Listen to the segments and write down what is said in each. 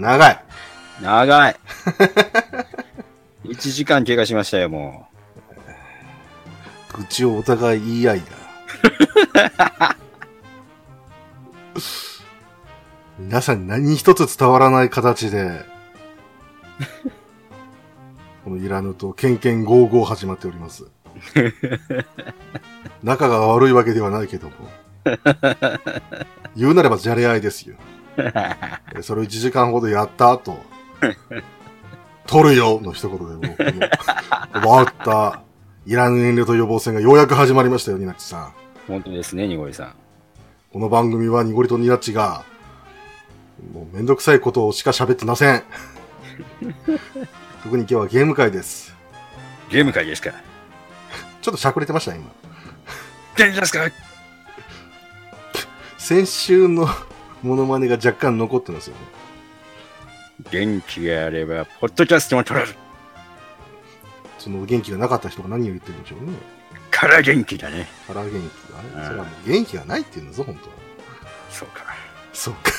長い。長い。1時間経過しましたよ、も愚痴をお互い言い合いだ。皆さんに何一つ伝わらない形で、このイラヌとケンケンゴーゴー始まっております。仲が悪いわけではないけども。言うなればじゃれ合いですよ。でそれを1時間ほどやった後、取るよの一言でもう、わった、イラン遠慮と予防戦がようやく始まりましたよ、ニナッチさん。う。本当ですね、ニゴリさん。この番組はニゴリとニナッチが、もうめんどくさいことをしか喋ってません。特に今日はゲーム会です。ゲーム会ですから。ちょっとしゃくれてました、今。元気ですか先週のモノマネが若干残ってますよね。元気があれば、ポッドキャストも撮れる。その元気がなかった人が何を言ってるんでしょうね。から元気だね。腹元気がうんね。それはもう元気がないって言うんだぞ、本当は。そうか。そっか。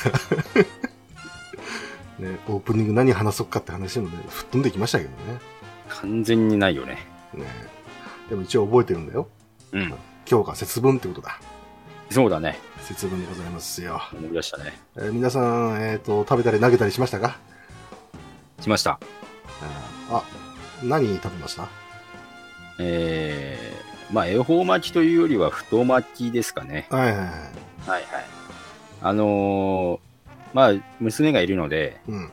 ね、オープニング何話そうかって話もね、吹っ飛んできましたけどね。完全にないよね。ねでも一応覚えてるんだよ。うん。今日が節分ってことだ。そうだね。節分でございますよ。思い出したね。えー皆さん、えっ、と、食べたり投げたりしましたか？しました。あ、何食べました？えー、まあ、恵方巻きというよりは太巻きですかね。はいはいはい。はいはい。あのー、まあ、娘がいるので、うん。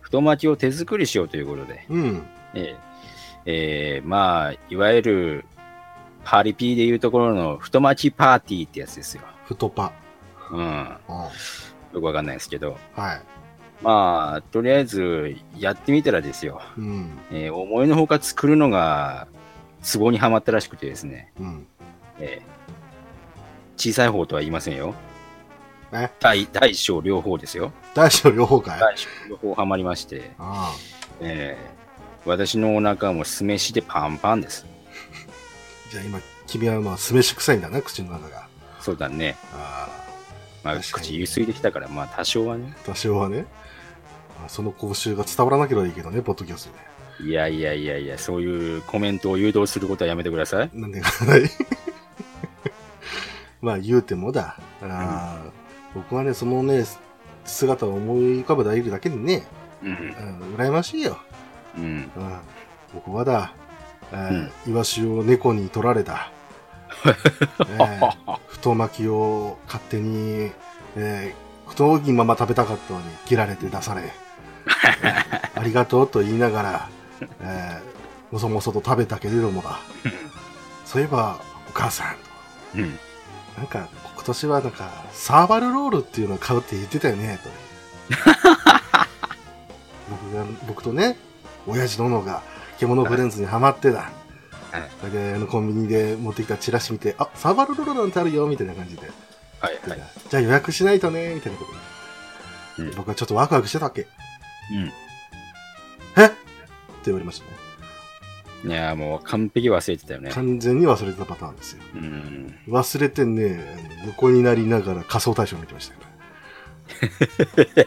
太巻きを手作りしようということで、うん。えーえーまあ、いわゆる、パリピーでいうところの太巻きパーティーってやつですよ。太パ。うん。うん。よくわかんないですけど。はい。まあ、とりあえず、やってみたらですよ。うん。えー思いのほか作るのが、ツボにはまったらしくてですね。うん。えー小さい方とは言いませんよ。え？大、大小両方ですよ。大小両方かい？大小両方はまりまして、あえー私のお腹はもう酢飯でパンパンです。あ。じゃあ今、君はまあ、酢飯臭いんだな、口の中が。そうだね。あまあ、確かに口ゆすいできたから、まあ多少はね。あ。多少はね。まあその講習が伝わらなければいいけどね、ポッドキャストで。いやいやいやいや、そういうコメントを誘導することはやめてください。なんでかない まあ言うてもだ。あー僕はね、そのね、姿を思い浮かべているだけでね、うん。うん、羨ましいよ。うん。うん、僕はだ、えーイワシを猫に取られた。えー太巻きを勝手に、えー太いまま食べたかったのに切られて出され、え ーありがとうと言いながら、えーもそもそと食べたけれどもだ。そういえば、お母さん、うん。なんか、今年はなんか、サーバルロールっていうのを買うって言ってたよね、と。僕が、僕とね、親父殿が獣フレンズにハマってだ。はいそれで、あの、コンビニで持ってきたチラシ見て、あ、サーバルロールなんてあるよ、みたいな感じで。はいはい。じゃあ予約しないとね、みたいなことで、うん僕はちょっとワクワクしてたわけ。うん。え？って言われましたね。いや、もう完璧忘れてたよね。完全に忘れてたパターンですよ。うん。忘れてね、横になりながら仮想対象見てましたから。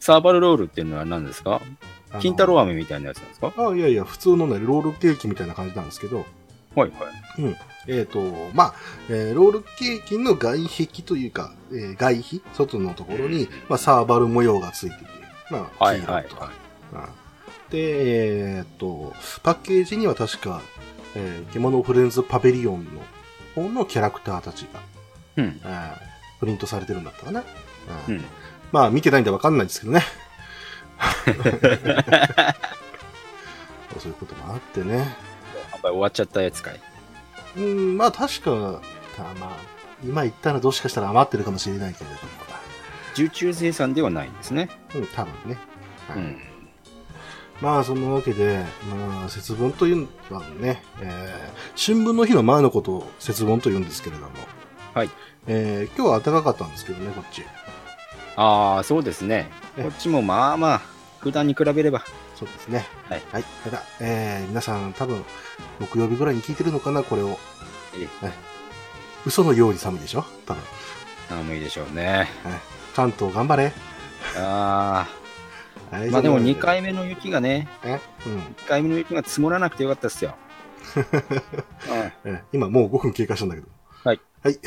サーバルロールっていうのは何ですか？金太郎飴みたいなやつなんですか？あいやいや、普通のね、ロールケーキみたいな感じなんですけど、はいはい。えっ、と、まあ、えーロールケーキの外壁というか、えー外壁、外のところに、まあ、サーバル模様がついてて、まあ、はい黄色とか。はいはい。うんで、えっ、と、パッケージには確か、えー、獣フレンズパビリオンの方のキャラクターたちが、うん。えープリントされてるんだったかな。うんうん。まあ、見てないんでわかんないですけどね。そういうこともあってね。販売終わっちゃったやつかい。うん、まあ確か、たまあ、今言ったらどうしかしたら余ってるかもしれないけれども受注生産ではないんですね。うん、多分ね。はいうん。まあ、そんなわけで、まあ、節分というのはね、えー春分の日の前のことを節分と言うんですけれども、はい。えー今日は暖かかったんですけどね、こっち。ああ、そうですね。えこっちもまあまあ、普段に比べれば。そうですね。はい。はい。ただ、えー皆さん多分、木曜日ぐらいに聞いてるのかな、これを。えはい嘘のように寒いでしょ？多分。寒いでしょうね。はい。関東頑張れ。ああ、はいまあでもそんな2回目の雪がね、え？うん。1回目の雪が積もらなくてよかったっすよ。う んえ今もう5分経過したんだけど。はい。はい。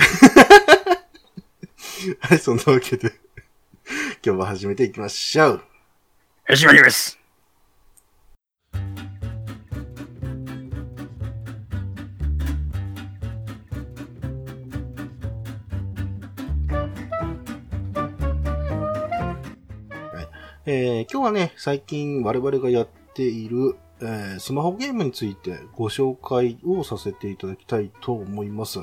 はい、そんなわけで、今日も始めていきましょう。始まりますえー今日はね、最近我々がやっている、えースマホゲームについてご紹介をさせていただきたいと思います。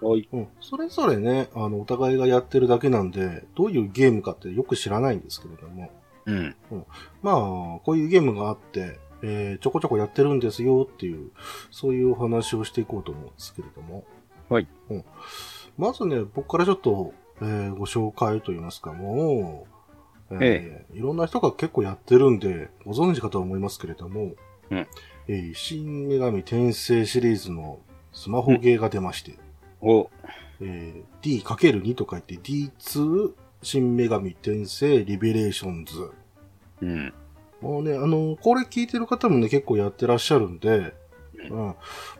はい。うん、それぞれね、あの、お互いがやってるだけなんで、どういうゲームかってよく知らないんですけれども、うん。まあ、こういうゲームがあって、えーちょこちょこやってるんですよっていう、そういうお話をしていこうと思うんですけれども。はい。うん、まずね、僕からちょっと、えーご紹介といいますか、もう、えーいろんな人が結構やってるんで、ご存知かとは思いますけれども、うんえー新女神転生シリーズのスマホゲーが出まして、お、えー D×2 と書いて D2 新女神転生リベレーションズ。うん。もうね、あの、これ聞いてる方もね、結構やってらっしゃるんで、うん。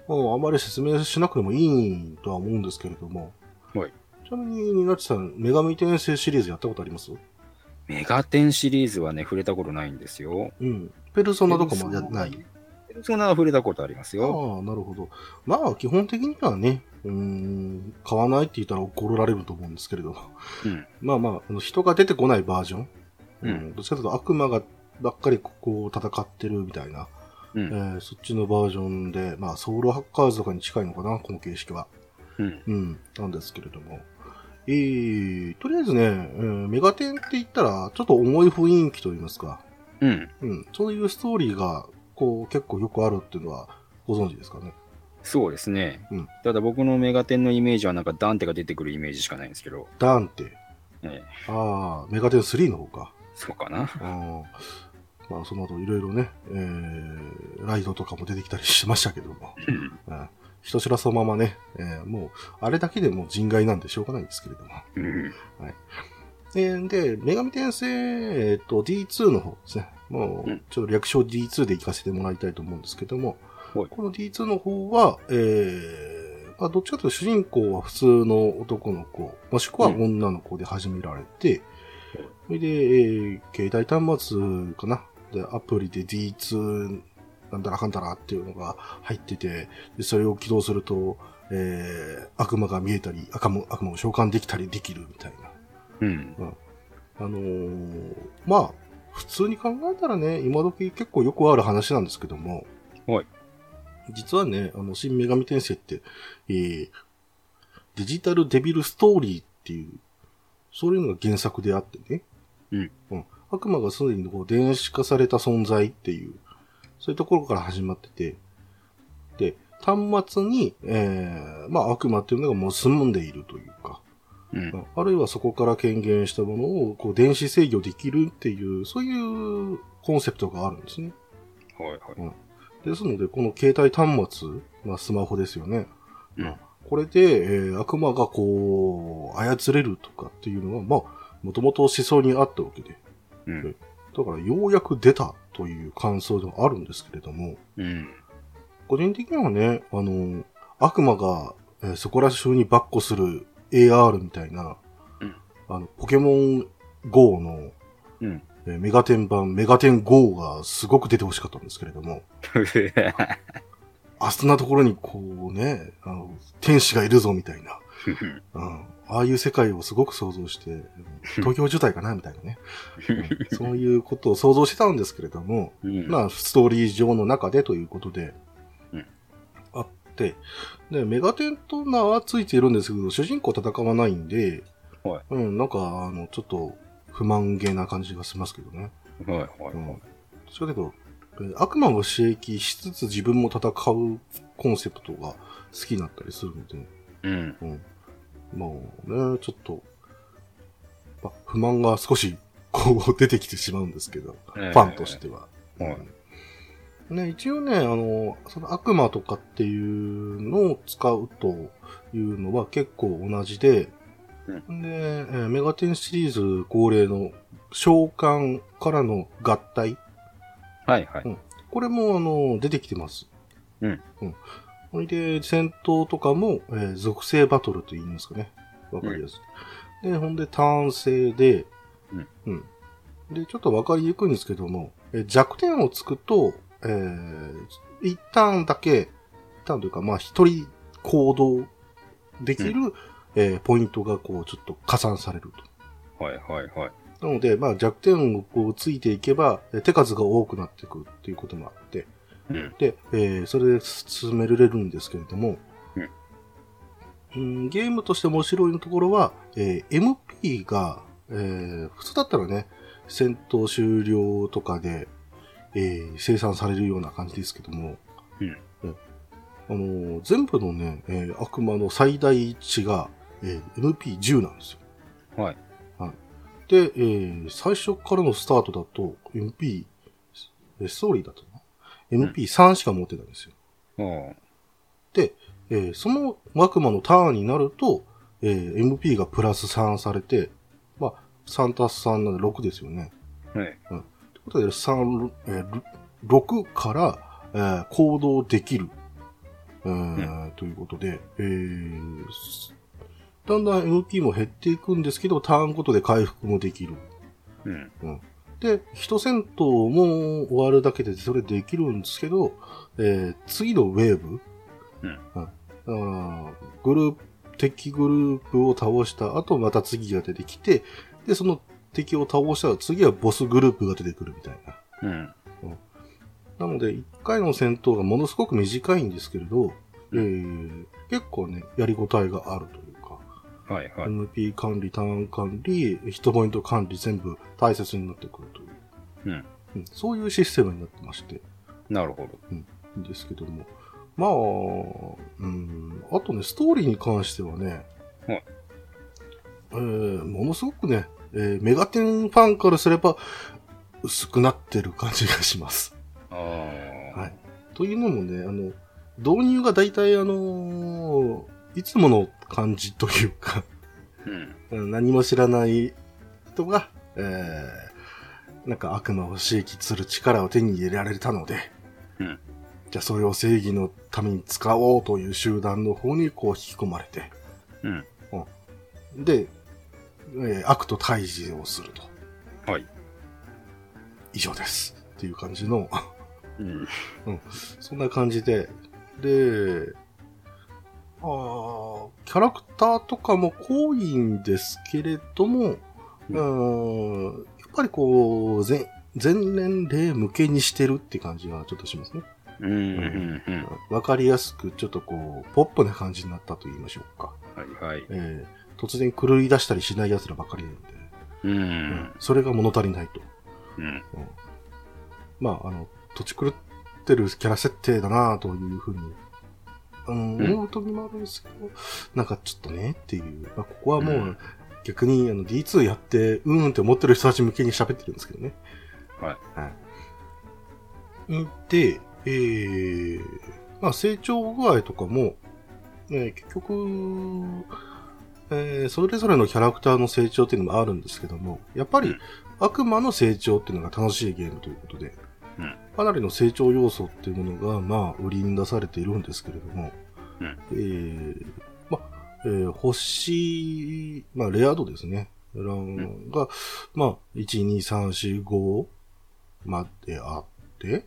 もうあまり説明しなくてもいいとは思うんですけれども。はい。ちなみに、ニナッチさん、女神転生シリーズやったことあります？メガテンシリーズはね、触れたことないんですよ。うん。ペルソナとかもやない？ペルソナは触れたことありますよ。ああ、なるほど。まあ、基本的にはね、うーん、買わないって言ったら怒られると思うんですけれども。うん。まあまあ、あの人が出てこないバージョン。うんうん。どっちかというと悪魔がばっかりここを戦ってるみたいな、うえん。ーそっちのバージョンで、まあ、ソウルハッカーズとかに近いのかな、この形式は。うん。うん、なんですけれども。えー、とりあえずね、うんメガテンって言ったら、ちょっと重い雰囲気と言いますか。うん。うん、そういうストーリーが、こう、結構よくあるっていうのは、ご存知ですかね？そうですね。うんただ僕のメガテンのイメージはなんかダンテが出てくるイメージしかないんですけど。ダンテ？ええああ、メガテン3の方か。そうかな？あーまあ、その後いろいろね、えー、ライドとかも出てきたりしましたけども。うん。うん人知らそのままね、えーもう、あれだけでもう人外なんでしょうがないんですけれども。うん。えーで、女神転生、えっと、D2 の方ですね。もう、うんちょっと略称 D2 で行かせてもらいたいと思うんですけども、はいこの D2 の方は、えー、まあ、どっちかというと主人公は普通の男の子、もしくは女の子で始められて、それで、えー携帯端末かな？で、アプリで D2 なんだらかんだらっていうのが入ってて、でそれを起動すると、えー、悪魔が見えたり、悪魔悪魔を召喚できたりできるみたいな。うん。あのーまあ、普通に考えたらね、今時結構よくある話なんですけども、はい。実はね、あの、新女神転生って、えー、デジタルデビルストーリーっていう、そういうのが原作であってね。うん。うん。悪魔がすでにこう電子化された存在っていう、そういうところから始まってて、で、端末に、えー、まあ悪魔っていうのがもう住んでいるというか、うん。あるいはそこから権限したものをこう電子制御できるっていう、そういうコンセプトがあるんですね。はいはい。ですので、この携帯端末、まあスマホですよね。うん。これで、えー悪魔がこう、操れるとかっていうのは、まあ、もともと思想にあったわけで。うん。だから、ようやく出たという感想ではあるんですけれども、うん。個人的にはね、あの、悪魔が、えーそこら中にバッコする AR みたいな、うん。あの、ポケモン GO の、うん。えーメガテン版、メガテン GO がすごく出てほしかったんですけれども、あそんなところにこうね、あの、天使がいるぞみたいな、うん、ああいう世界をすごく想像して、うん東京渋滞かなみたいなね、うん。そういうことを想像してたんですけれども、うん。まあ、ストーリー上の中でということで、で、メガテンと名はついているんですけど、主人公戦わないんで、はいうん、なんか、あの、ちょっと不満げな感じがしますけどね。はいはいうんはい。それけど、えー悪魔を刺激しつつ自分も戦うコンセプトが好きになったりするので、うん。うん。まあね、ちょっと、まあ、不満が少し、こう出てきてしまうんですけど、フファンとしては。はいうんね、一応ね、あの、その悪魔とかっていうのを使うというのは結構同じで、うで、えーメガテンシリーズ恒例の召喚からの合体。はいはい。これも、あの、出てきてます。うん。うん。ほいで、戦闘とかも、えー属性バトルと言いますかね。わかりやすい。で、ほんで、単性で、うん。うん。で、ちょっとわかりにくいんですけども、えー弱点をつくと、えー、一旦だけ、一旦というか、まあ、一人行動できる、えーポイントがこう、ちょっと加算されると。はいはいはい。なので、まあ弱点をこうついていけば、えー手数が多くなっていくっていうこともあって、うん。で、えーそれで進められるんですけれども、うんうんゲームとして面白いところは、えー MP が、えー普通だったらね、戦闘終了とかで、えー生産されるような感じですけども、うんえあのー全部のね、えー悪魔の最大値が、えー MP10 なんですよ。はい。で、えー最初からのスタートだと MP、えーストーリーだとな？MP3 しか持ってないんですよ。おーで、えーその悪魔のターンになると、えー MP がプラス3されて、まあ、3たす3なんで6ですよね。はい。うことで、3、えー6から、えー行動できる、えーということで、えーだんだん MP も減っていくんですけど、ターンごとで回復もできる。うん。で、一戦闘も終わるだけでそれできるんですけど、えー次のウェーブ、うん。あーグループ、敵グループを倒した後、また次が出てきて、で、その敵を倒したら次はボスグループが出てくるみたいな。うん。なので、一回の戦闘がものすごく短いんですけれど、えー結構ね、やりごたえがあるというか、はいはい。MP 管理、ターン管理、ヒットポイント管理全部大切になってくるという。うん。うんそういうシステムになってまして、なるほど。いいんですけども。まあ、うん、あとね、ストーリーに関してはね、はいえーものすごくね、えーメガテンファンからすれば薄くなってる感じがします。はい。というのもね、あの、導入が大体あのいつもの感じというか、うん。うん何も知らない人が、えー、なんか悪魔を刺激する力を手に入れられたので、うんじゃあそれを正義のために使おうという集団の方にこう引き込まれて、うん。で、えー悪と対峙をすると。はい。以上です。っていう感じの、うん。そんな感じで、で、あーキャラクターとかも濃いんですけれども、うーん、やっぱりこう、全、全年齢向けにしてるって感じがちょっとしますね。うん。うん。うん。わかりやすく、ちょっとこう、ポップな感じになったと言いましょうか。はいはい。えー突然狂い出したりしない奴らばかりなので、うん。それが物足りないと。うん。まあ、あの、土地狂ってるキャラ設定だなというふうに、うん、うん思う時もあるんですけど、なんかちょっとねっていう、まあ、ここはもう、うん逆にあの D2 やって、うーんって思ってる人たち向けに喋ってるんですけどね。はい。はい。で、えー、まあ成長具合とかも、ね、結局、えー、それぞれのキャラクターの成長っていうのもあるんですけども、やっぱりうん。悪魔の成長っていうのが楽しいゲームということで、うん。かなりの成長要素っていうものが、まあ、売りに出されているんですけれども、うん。えー、まあ、えー星、まあ、レア度ですね。ランが、まあ、1、2、3、4、5まであって、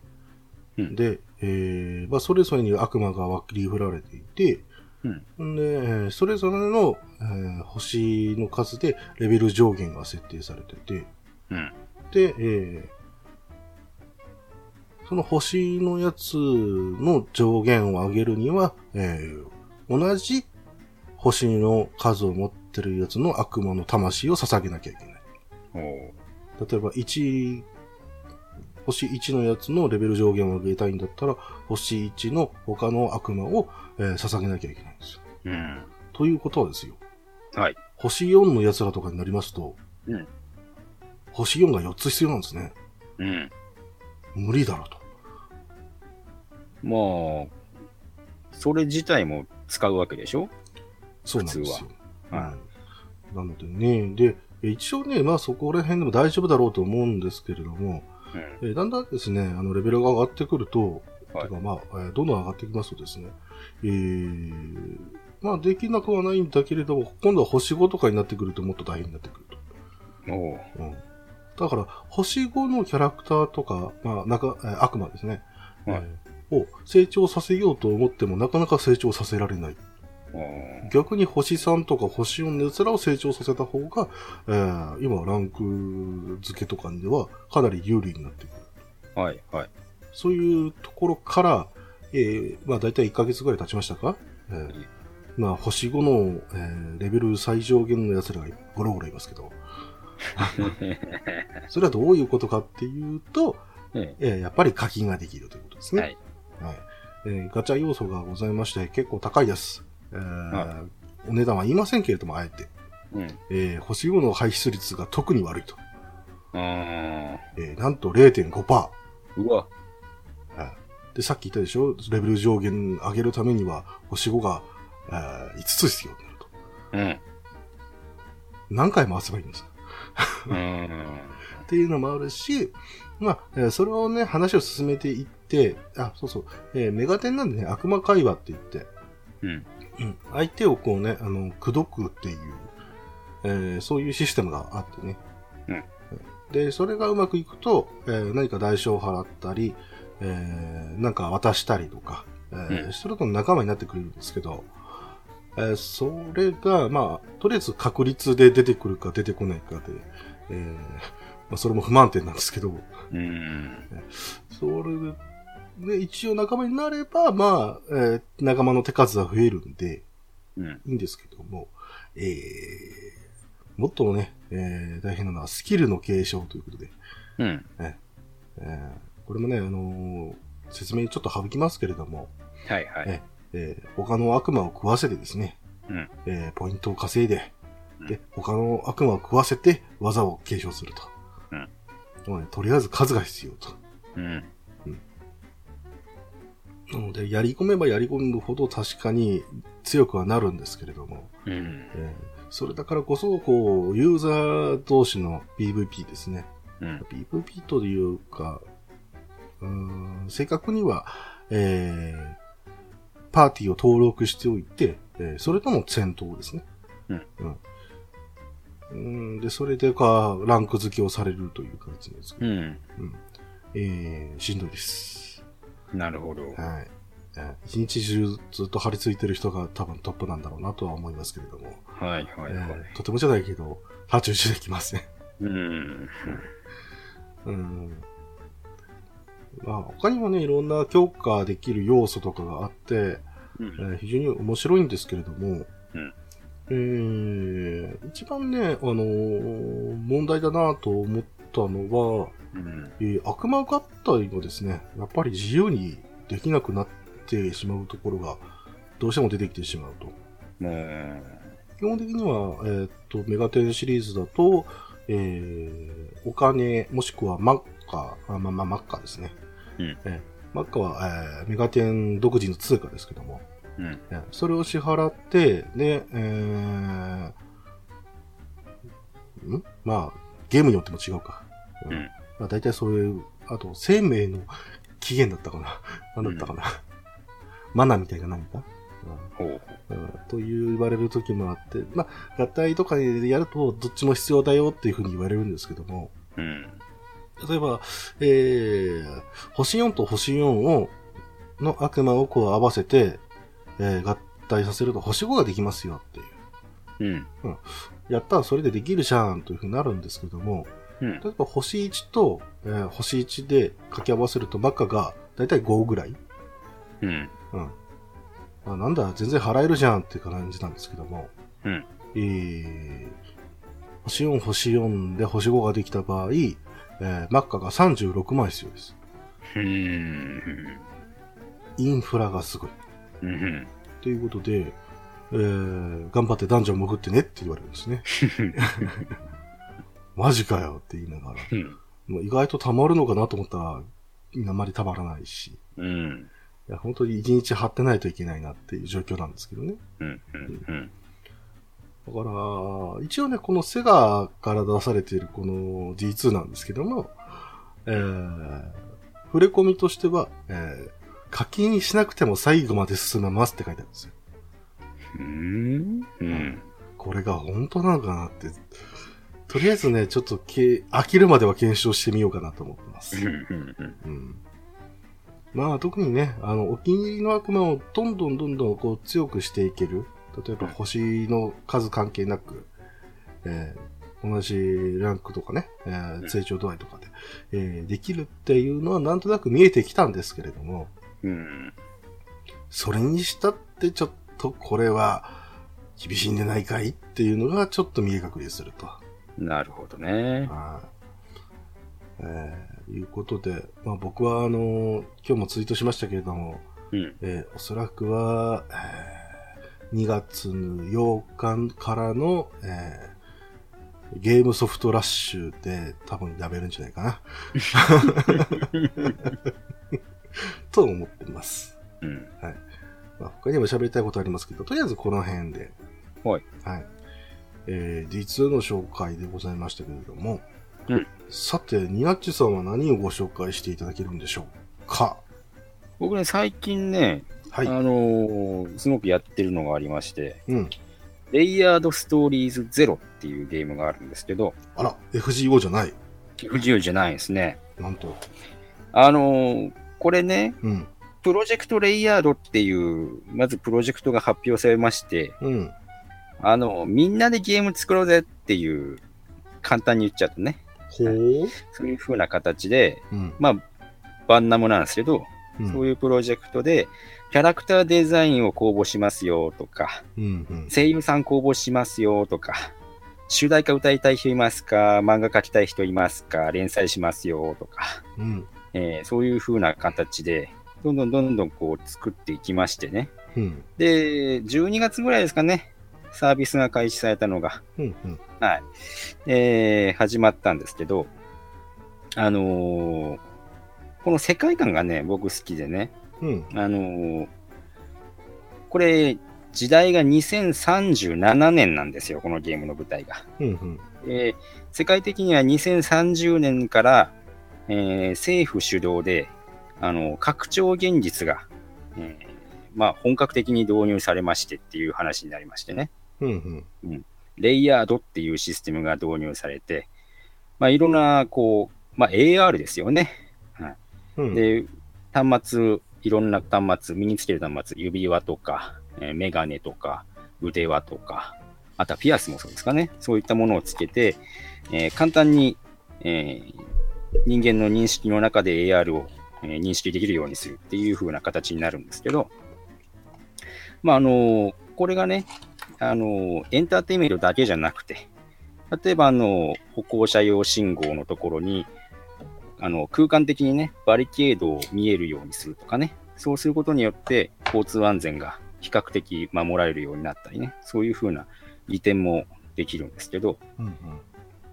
うん。で、えー、まあ、それぞれに悪魔が割り振られていて、うん。んで、えーそれぞれの、えー星の数でレベル上限が設定されてて、うん。で、えーその星のやつの上限を上げるには、えー同じ星の数を持ってるやつの悪魔の魂を捧げなきゃいけない。例えば、1、星1のやつのレベル上限を上げたいんだったら、星1の他の悪魔を、えー捧げなきゃいけない。うん。ということはですよ。はい。星4の奴らとかになりますと、うん星4が4つ必要なんですね。うん。無理だろうと。まあ、それ自体も使うわけでしょ？そうなんですよ。はうんなのでね、で、一応ね、まあそこら辺でも大丈夫だろうと思うんですけれども、うん。えーだんだんですね、あの、レベルが上がってくると、はいてかまあ、えーどんどん上がってきますとですね、えー、まあできなくはないんだけれども、今度は星5とかになってくるともっと大変になってくると。おう。うん。だから、星5のキャラクターとか、まあ、なんか、えー悪魔ですね。はいえーを成長させようと思ってもなかなか成長させられない。逆に星3とか星4の奴らを成長させた方が、えー今ランク付けとかではかなり有利になってくる。はい、はい。そういうところから、えーまあ大体1ヶ月ぐらい経ちましたか、えーまあ星5の、えーレベル最上限の奴らがゴロゴロいますけど、それはどういうことかっていうと、ええーやっぱり課金ができるということですね。はい。はいえーガチャ要素がございまして結構高いです。えーはお値段は言いませんけれども、あえて。うん。えー星5の排出率が特に悪いと。あえーなんと0.5%。ーうわ。で、さっき言ったでしょ？レベル上限上げるためには、星5が、えー5つ必要になると。うん。何回回せばいいんですかうん。っていうのもあるし、まあ、えーそれをね、話を進めていって、あ、そうそう、えーメガテンなんでね、悪魔会話って言って、うん。うん、相手をこうね、あの、口説くっていう、えーそういうシステムがあってね。うんで、それがうまくいくと、えー何か代償を払ったり、えーなんか渡したりとか、えーうんそれとの仲間になってくれるんですけど、えーそれが、まあ、とりあえず確率で出てくるか出てこないかで、えーまあ、それも不満点なんですけど、うん。それで、一応仲間になれば、まあ、えー仲間の手数は増えるんで、うん。いいんですけども、えー、もっとね、えー大変なのはスキルの継承ということで、うん。えーこれもね、あのー説明ちょっと省きますけれども、はい、はい。ええー他の悪魔を食わせてですね、うん。えーポイントを稼いで、うんで、他の悪魔を食わせて技を継承すると。うんもうねとりあえず数が必要と。うん。なので、やり込めばやり込むほど確かに強くはなるんですけれども、うん。えーそれだからこそ、こう、ユーザー同士の PVP ですね。うん。PVP というか、うーん、正確には、えー、パーティーを登録しておいて、えーそれとも戦闘ですね。うん。うん。うんで、それでか、ランク付けをされるという形なんですけど、うん。えー、しんどいです。なるほど。はい。えー一日中ずっと張り付いてる人が多分トップなんだろうなとは思いますけれども、はい、はい、はい。えーとてもじゃないけど、太刀打ちできません。うん。うん。まあ、他にもね、いろんな強化できる要素とかがあって、うえん。ー非常に面白いんですけれども、うんえー一番ね、あのー問題だなと思ったのは、うん。えー悪魔合体がですね、やっぱり自由にできなくなってしまうところが、どうしても出てきてしまうと。もう、基本的には、えーっと、メガテンシリーズだと、えーお金、もしくはマッカー、あまあまあ、マッカーですね。うんえーマッカーは、えーメガテン独自の通貨ですけども、うん。えーそれを支払って、で、えーん？まあ、ゲームによっても違うか。うんまあ、大体そういう、あと、生命の起源だったかな。何だったかな。マナみたいな何か、ほう。うんうんという言われる時もあって、まあ、合体とかでやると、どっちも必要だよっていうふうに言われるんですけども、うん。例えば、えー、星4と星4を、の悪魔をこう合わせて、えー合体させると星5ができますよっていう。うん。やったらそれでできるじゃんというふうになるんですけども、うん。例えば星1と、えー星1で掛け合わせるとマッカがだいたい5ぐらい。うん。うん。あなんだ、全然払えるじゃんっていう感じなんですけども、うん。えー、星4、星4で星5ができた場合、えーマッカが36枚必要です。うん。インフラがすごい。うん。ということで、えー、頑張ってダンジョン潜ってねって言われるんですね。マジかよって言いながら。うん。もう意外と溜まるのかなと思ったら、あんまり溜まらないし。うん。いや、本当に一日張ってないといけないなっていう状況なんですけどね。うん。うん。だから、一応ね、このセガから出されているこの D2 なんですけども、えー、触れ込みとしては、えー、課金しなくても最後まで進めますって書いてあるんですよ。うーん。うん。これが本当なのかなって、とりあえずね、ちょっとけ飽きるまでは検証してみようかなと思ってます。うん。まあ特にね、あの、お気に入りの悪魔をどんどんどんどんこう強くしていける。例えば星の数関係なく、えー同じランクとかね、えー成長度合いとかで、えーできるっていうのはなんとなく見えてきたんですけれども、うん。それにしたってちょっとこれは厳しいんじゃないかいっていうのがちょっと見え隠れすると。なるほどね。はい。えーいうことで、まあ僕はあのー今日もツイートしましたけれども、うん。えーおそらくは、えー2月の8日からの、えーゲームソフトラッシュで多分やめるんじゃないかな。と思ってます。うん。まあ、他にも喋りたいことありますけど、とりあえずこの辺で。はい。はい。えー、D2 の紹介でございましたけれども、うんさて、ニナッチさんは何をご紹介していただけるんでしょうか？僕ね、最近ね、はい。あのーすごくやってるのがありまして、うん。レイヤードストーリーズゼロっていうゲームがあるんですけど、あら、FGO じゃない。不自由じゃないんですね。なんと。あのーこれね、うん。プロジェクトレイヤードっていう、まずプロジェクトが発表されまして、うん。あの、みんなでゲーム作ろうぜっていう、簡単に言っちゃうとね、ほう。そういう風な形で、うん。まあ、バンナムなんですけど、うん。そういうプロジェクトで、キャラクターデザインを公募しますよとか、うん。うん。声優さん公募しますよとか、主題歌歌いたい人いますか漫画描きたい人いますか連載しますよとか、うん。えーそういう風な形で、どんどんどんどんこう作っていきましてね。うん。で、12月ぐらいですかね、サービスが開始されたのが、うん。うん。はい。えー始まったんですけど、あのーこの世界観がね、僕好きでね、うん。あのーこれ、時代が2037年なんですよ、このゲームの舞台が。うん。うん。えー世界的には2030年から、えー政府主導で、あの拡張現実が、えーまあ、本格的に導入されましてっていう話になりましてね。うん。うん。レイヤードっていうシステムが導入されて、まあ、いろんな、こう、まあ、AR ですよね。うん。で、端末、いろんな端末、身につける端末、指輪とか、えーメガネとか、腕輪とか、あとはピアスもそうですかね。そういったものをつけて、えー簡単に、えー人間の認識の中で AR を、えー認識できるようにするっていう風な形になるんですけど、まあ、あのこれがね、あのエンターテイメントだけじゃなくて、例えば、あの歩行者用信号のところに、あの、空間的にね、バリケードを見えるようにするとかね、そうすることによって、交通安全が比較的守られるようになったりね、そういう風な利点もできるんですけど、うん。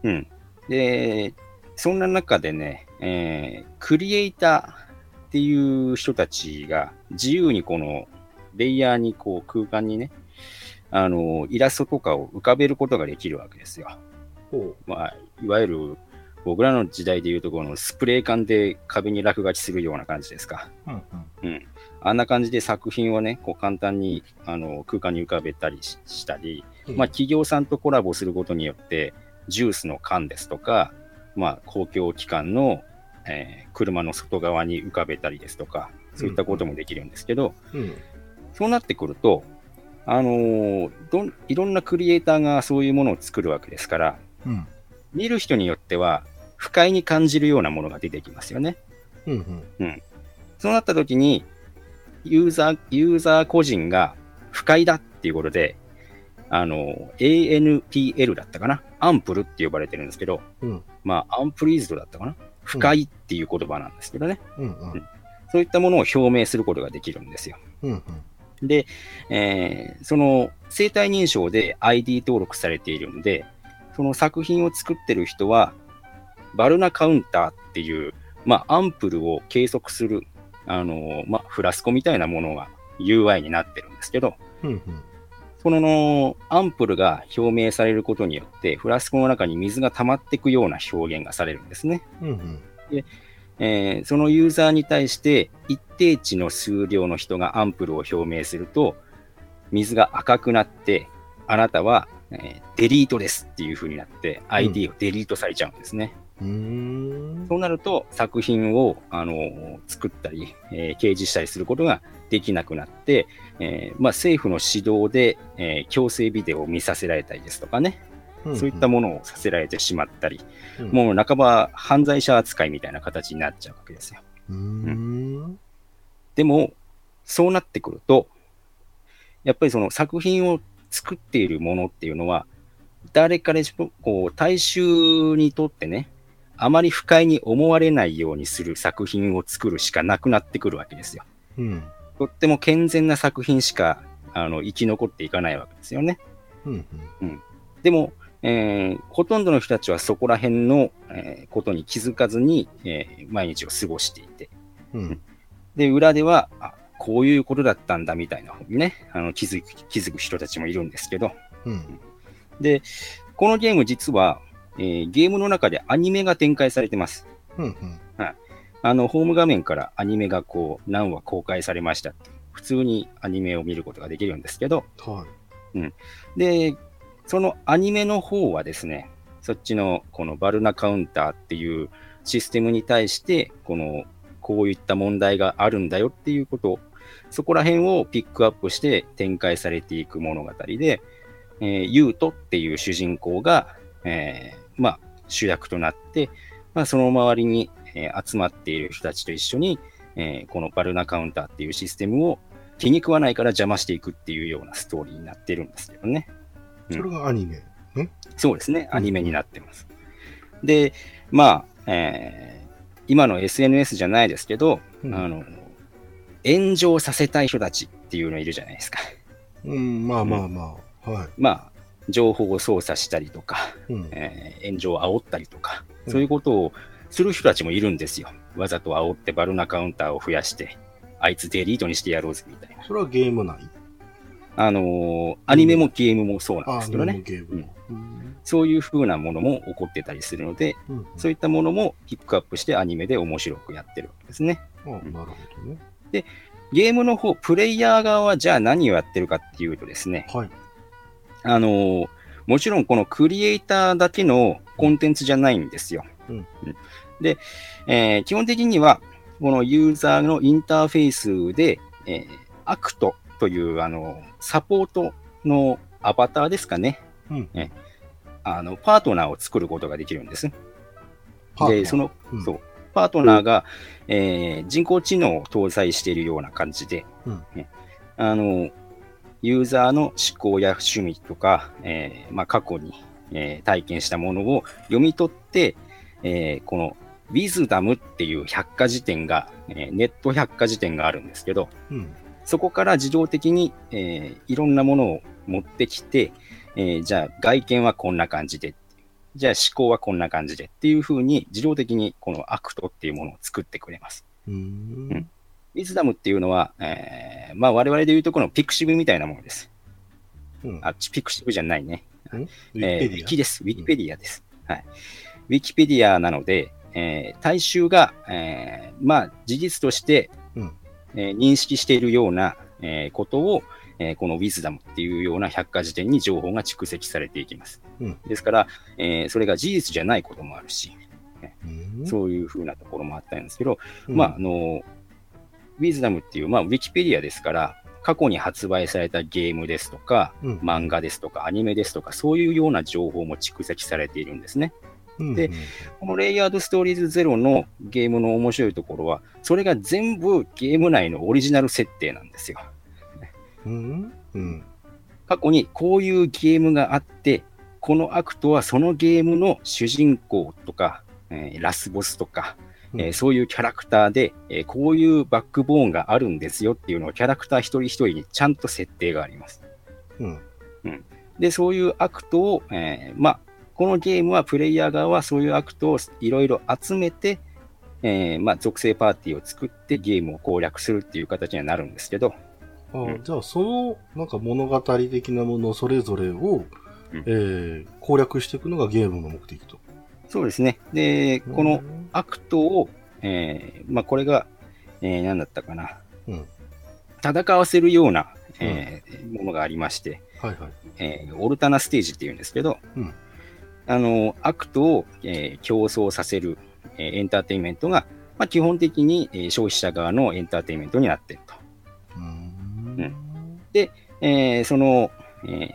うん。で、そんな中でね、えークリエイターっていう人たちが自由にこのレイヤーにこう空間にね、あの、イラストとかを浮かべることができるわけですよ。ほまあ、いわゆる僕らの時代でいうところのスプレー缶で壁に落書きするような感じですか。う。うん。うん。あんな感じで作品をね、こう簡単にあの空間に浮かべたりししたり、うん。まあ、企業さんとコラボすることによって、ジュースの缶ですとか、まあ、公共機関の、えー車の外側に浮かべたりですとか、そういったこともできるんですけど、うん。そうなってくると、あのーいろんなクリエイターがそういうものを作るわけですから、うん。見る人によっては不快に感じるようなものが出てきますよね。うん。そうなった時に、ユーザー、ユーザー個人が不快だっていうことで、あの、ANPL だったかな？アンプルって呼ばれてるんですけど、うん。まあ、アンプリーズドだったかな？不快っていう言葉なんですけどね。うん。うん。そういったものを表明することができるんですよ。うん。で、えーその生体認証で ID 登録されているんで、その作品を作ってる人は、バルナカウンターっていう、まあ、アンプルを計測する、あのまあ、フラスコみたいなものが UI になってるんですけど、うん。そこのアンプルが表明されることによって、フラスコの中に水が溜まっていくような表現がされるんですね。うんうん。えーそのユーザーに対して一定値の数量の人がアンプルを表明すると、水が赤くなって、あなたは、えーデリートですっていう風になって、ID をデリートされちゃうんですね。う。そうなると、作品を、あのー作ったり、えー掲示したりすることができなくなって、えーまあ、政府の指導で、えー強制ビデオを見させられたりですとかね、そういったものをさせられてしまったり、うんもう半ば犯罪者扱いみたいな形になっちゃうわけですよ。うーん。でも、そうなってくると、やっぱりその作品を作っているものっていうのは、誰かでこう大衆にとってね、あまり不快に思われないようにする作品を作るしかなくなってくるわけですよ。うん。とっても健全な作品しかあの生き残っていかないわけですよね。うん。でも、えーほとんどの人たちはそこら辺の、えーことに気づかずに、えー毎日を過ごしていて、うん。で、裏では、あこういうことだったんだみたいなね、あの気づく気づく人たちもいるんですけど、うん。で、このゲーム実は、えーゲームの中でアニメが展開されてます。うん。あの、ホーム画面からアニメがこう、何話公開されました普通にアニメを見ることができるんですけど、はで、そのアニメの方はですね、そっちのこのバルナカウンターっていうシステムに対して、この、こういった問題があるんだよっていうこと、そこら辺をピックアップして展開されていく物語で、えー、ユートっていう主人公が、えーまあ、主役となって、まあ、その周りに、えー集まっている人たちと一緒に、えーこのバルナカウンターっていうシステムを気に食わないから邪魔していくっていうようなストーリーになってるんですけどね。い。それがアニメ。そうですね、アニメになってます。で、まあ、えー今の SNS じゃないですけど、うんあの、炎上させたい人たちっていうのいるじゃないですか。うん。まあまあまあ。はい。まあ、情報を操作したりとか、うん。えー炎上を煽ったりとか、うんそういうことをする人たちもいるんですよ。わざと煽ってバルナカウンターを増やして、あいつデリートにしてやろうぜみたいな。それはゲーム内あのーアニメもゲームもそうなんでああ、すけどね。そういう風なものも起こってたりするので、うん。そういったものもピックアップしてアニメで面白くやってるわけですね。あなるほどね。ゲームの方、プレイヤー側はじゃあ何をやってるかっていうとですね、はい。あのーもちろんこのクリエイターだけのコンテンツじゃないんですよ。うんで、えー基本的には、このユーザーのインターフェースで、えーアクトというあのサポートのアバターですかね、うん。あのパートナーを作ることができるんです。で、その、うんそう、パートナーが、えー人工知能を搭載しているような感じで、うんねあの、ユーザーの思考や趣味とか、えーまあ、過去に、えー体験したものを読み取って、えーこのウィズダムっていう百科事典が、えーネット百科事典があるんですけど、うん。そこから自動的に、えーいろんなものを持ってきて、えーじゃあ外見はこんな感じで、じゃあ思考はこんな感じでっていうふうに自動的にこのアクトっていうものを作ってくれます。うんん。ウィズダムっていうのは、えーまあ我々で言うとこのピクシブみたいなものです。うん。あ、ピクシブじゃないね。ウィキえーウィィキです。ウィキペディアです。はい。ウィキペディアなので、えー大衆が、えーまあ事実として、うんえー認識しているような、えーことを、えーこのウィズダムっていうような百科事典に情報が蓄積されていきます。うんですから、えーそれが事実じゃないこともあるし、ア。うんそういうふうなところもあったんですけど、うんまあ、あの、ウィズダムっていう、まあ、ウィキペディアですから、過去に発売されたゲームですとか、うん漫画ですとか、アニメですとか、そういうような情報も蓄積されているんですね。うんでこのレイヤードストーリーズゼロのゲームの面白いところは、それが全部ゲーム内のオリジナル設定なんですよ。うん。うん。過去にこういうゲームがあって、このアクトはそのゲームの主人公とか、えーラスボスとか、うんえーそういうキャラクターで、えーこういうバックボーンがあるんですよっていうのをキャラクター一人一人にちゃんと設定があります。うん。で、そういうアクトを、えーまあ、このゲームはプレイヤー側はそういうアクトをいろいろ集めて、えーまあ、属性パーティーを作ってゲームを攻略するっていう形にはなるんですけど、あうんじゃあ、その、なんか物語的なものそれぞれを、うんえー攻略していくのがゲームの目的と。そうですね。で、このうんアクトを、えーまあ、これが、えー何だったかな。うん。戦わせるような、えーものがありまして、はいはい。えーオルタナステージっていうんですけど、うんあの、アクトを、えー競争させる、えーエンターテインメントが、まあ、基本的に、えー消費者側のエンターテインメントになっていると。うーんうんえーその、えー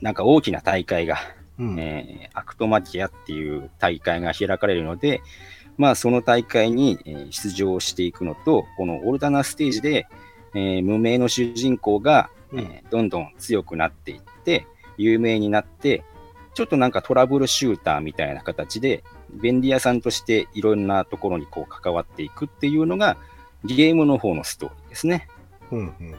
なんか大きな大会が、うん。えーアクトマキアっていう大会が開かれるので、まあ、その大会にえー出場していくのと、このオルタナステージで、えー無名の主人公が、うんえーどんどん強くなっていって、有名になって、ちょっとなんかトラブルシューターみたいな形で、便利屋さんとしていろんなところにこう関わっていくっていうのが、ゲームの方のストーリーですね。うんうん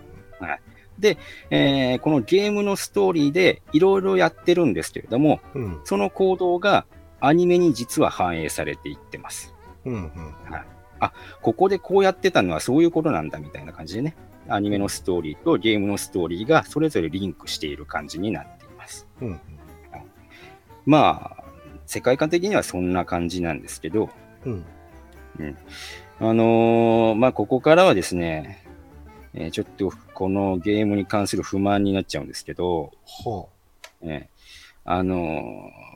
えーこのゲームのストーリーでいろいろやってるんですけれども、うん。その行動がアニメに実は反映されていってます。うんうん。ここでこうやってたのはそういうことなんだみたいな感じでね、アニメのストーリーとゲームのストーリーがそれぞれリンクしている感じになっています。うんうん。まあ、世界観的にはそんな感じなんですけど、うん。あのーまあ、ここからはですね、えーちょっとこのゲームに関する不満になっちゃうんですけど、はえーあのー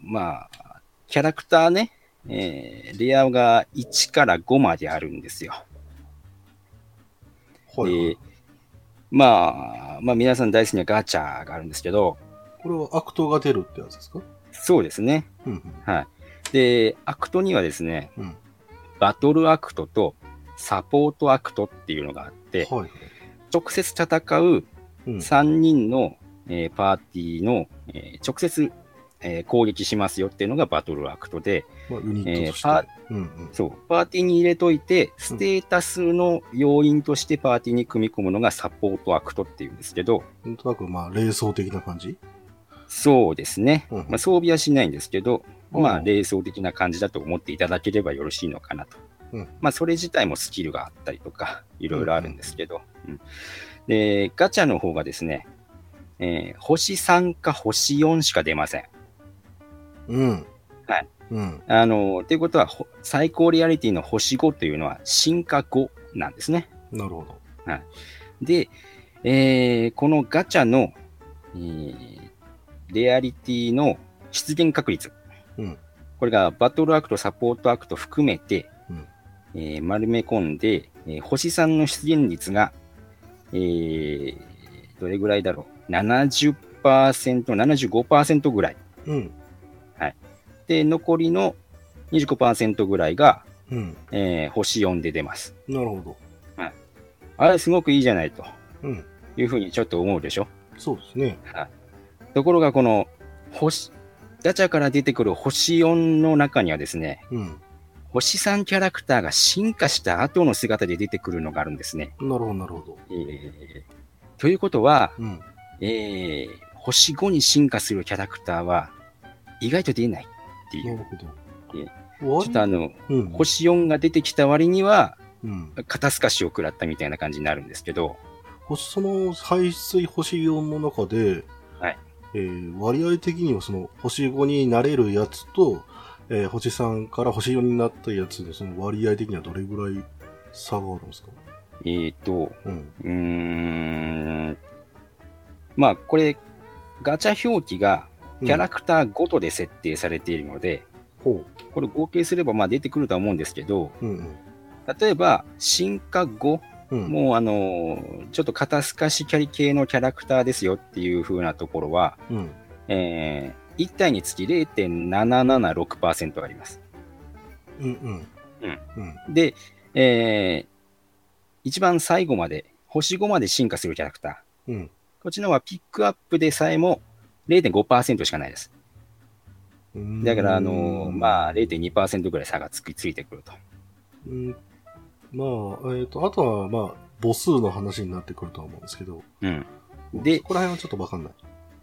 まあ、キャラクターね、えーレアが1から5まであるんですよ。あ。はい、はいで、まあ、まあ皆さん大好きなガチャがあるんですけど、これはアクトが出るってやつですか？そうですね。うんうん。はい。で、アクトにはですね、うんバトルアクトとサポートアクトっていうのがあって、はいはい。直接戦ううん。3人の、えーパーティーの、えー直接、えー攻撃しますよっていうのがバトルアクトで。えーパうんうん。そう、パーティーに入れといて、ステータスの要因としてパーティーに組み込むのがサポートアクトっていうんですけど、なんとなく、まあ、霊装的な感じ？そうですね。うんまあ、装備はしないんですけど、まあ、うん霊装的な感じだと思っていただければよろしいのかなと。うんまあ、それ自体もスキルがあったりとか、いろいろあるんですけど、うんで、ガチャの方がですね、えー星3か星4しか出ません。うん。はい。うん。あの、ということは、ほ最高リアリティの星5というのは進化5なんですね。なるほど。で、えーこのガチャの、えーレアリティの出現確率。うんこれがバトルアクト、サポートアクト含めて、うんえー丸め込んで、えー星3の出現率が、えーどれぐらいだろう。70%、75%ぐらい。うん。で、残りの25%ぐらいが、うん。えー星4で出ます。なるほど。あれ、すごくいいじゃないとうん。いうふうにちょっと思うでしょ？そうですね。ところが、この星、ガチャから出てくる星4の中にはですね、うん。星3キャラクターが進化した後の姿で出てくるのがあるんですね。なるほど、なるほど。えーということは、うん。えー星5に進化するキャラクターは意外と出ないっていう。なるほど。え終わりちょっとあの、うん。星4が出てきた割には、うん。肩透かしを食らったみたいな感じになるんですけど、星、その排水星4の中で、はいえー割合的にはその星5になれるやつと、えー星3から星4になったやつのその割合的にはどれぐらい差があるんですか？えっ、と、うん。うーん、まあこれ、ガチャ表記がキャラクターごとで設定されているので、ほこれ合計すればまあ出てくるとは思うんですけど、う。うんうん。例えば進化後、うん。もうあのーちょっと肩透かしキャリ系のキャラクターですよっていう風なところは、うん。えー、1体につき0.776%あります。うんうん。うん。うん。で、えー、一番最後まで、星5まで進化するキャラクター。うん。こっちのはピックアップでさえも0.5%しかないです。うんだから、あのーまあ、0.2%ぐらい差がつきついてくると。うんまあ、えっ、と、あとは、まあ、母数の話になってくるとは思うんですけど。うん。でそこら辺はちょっとわかんない。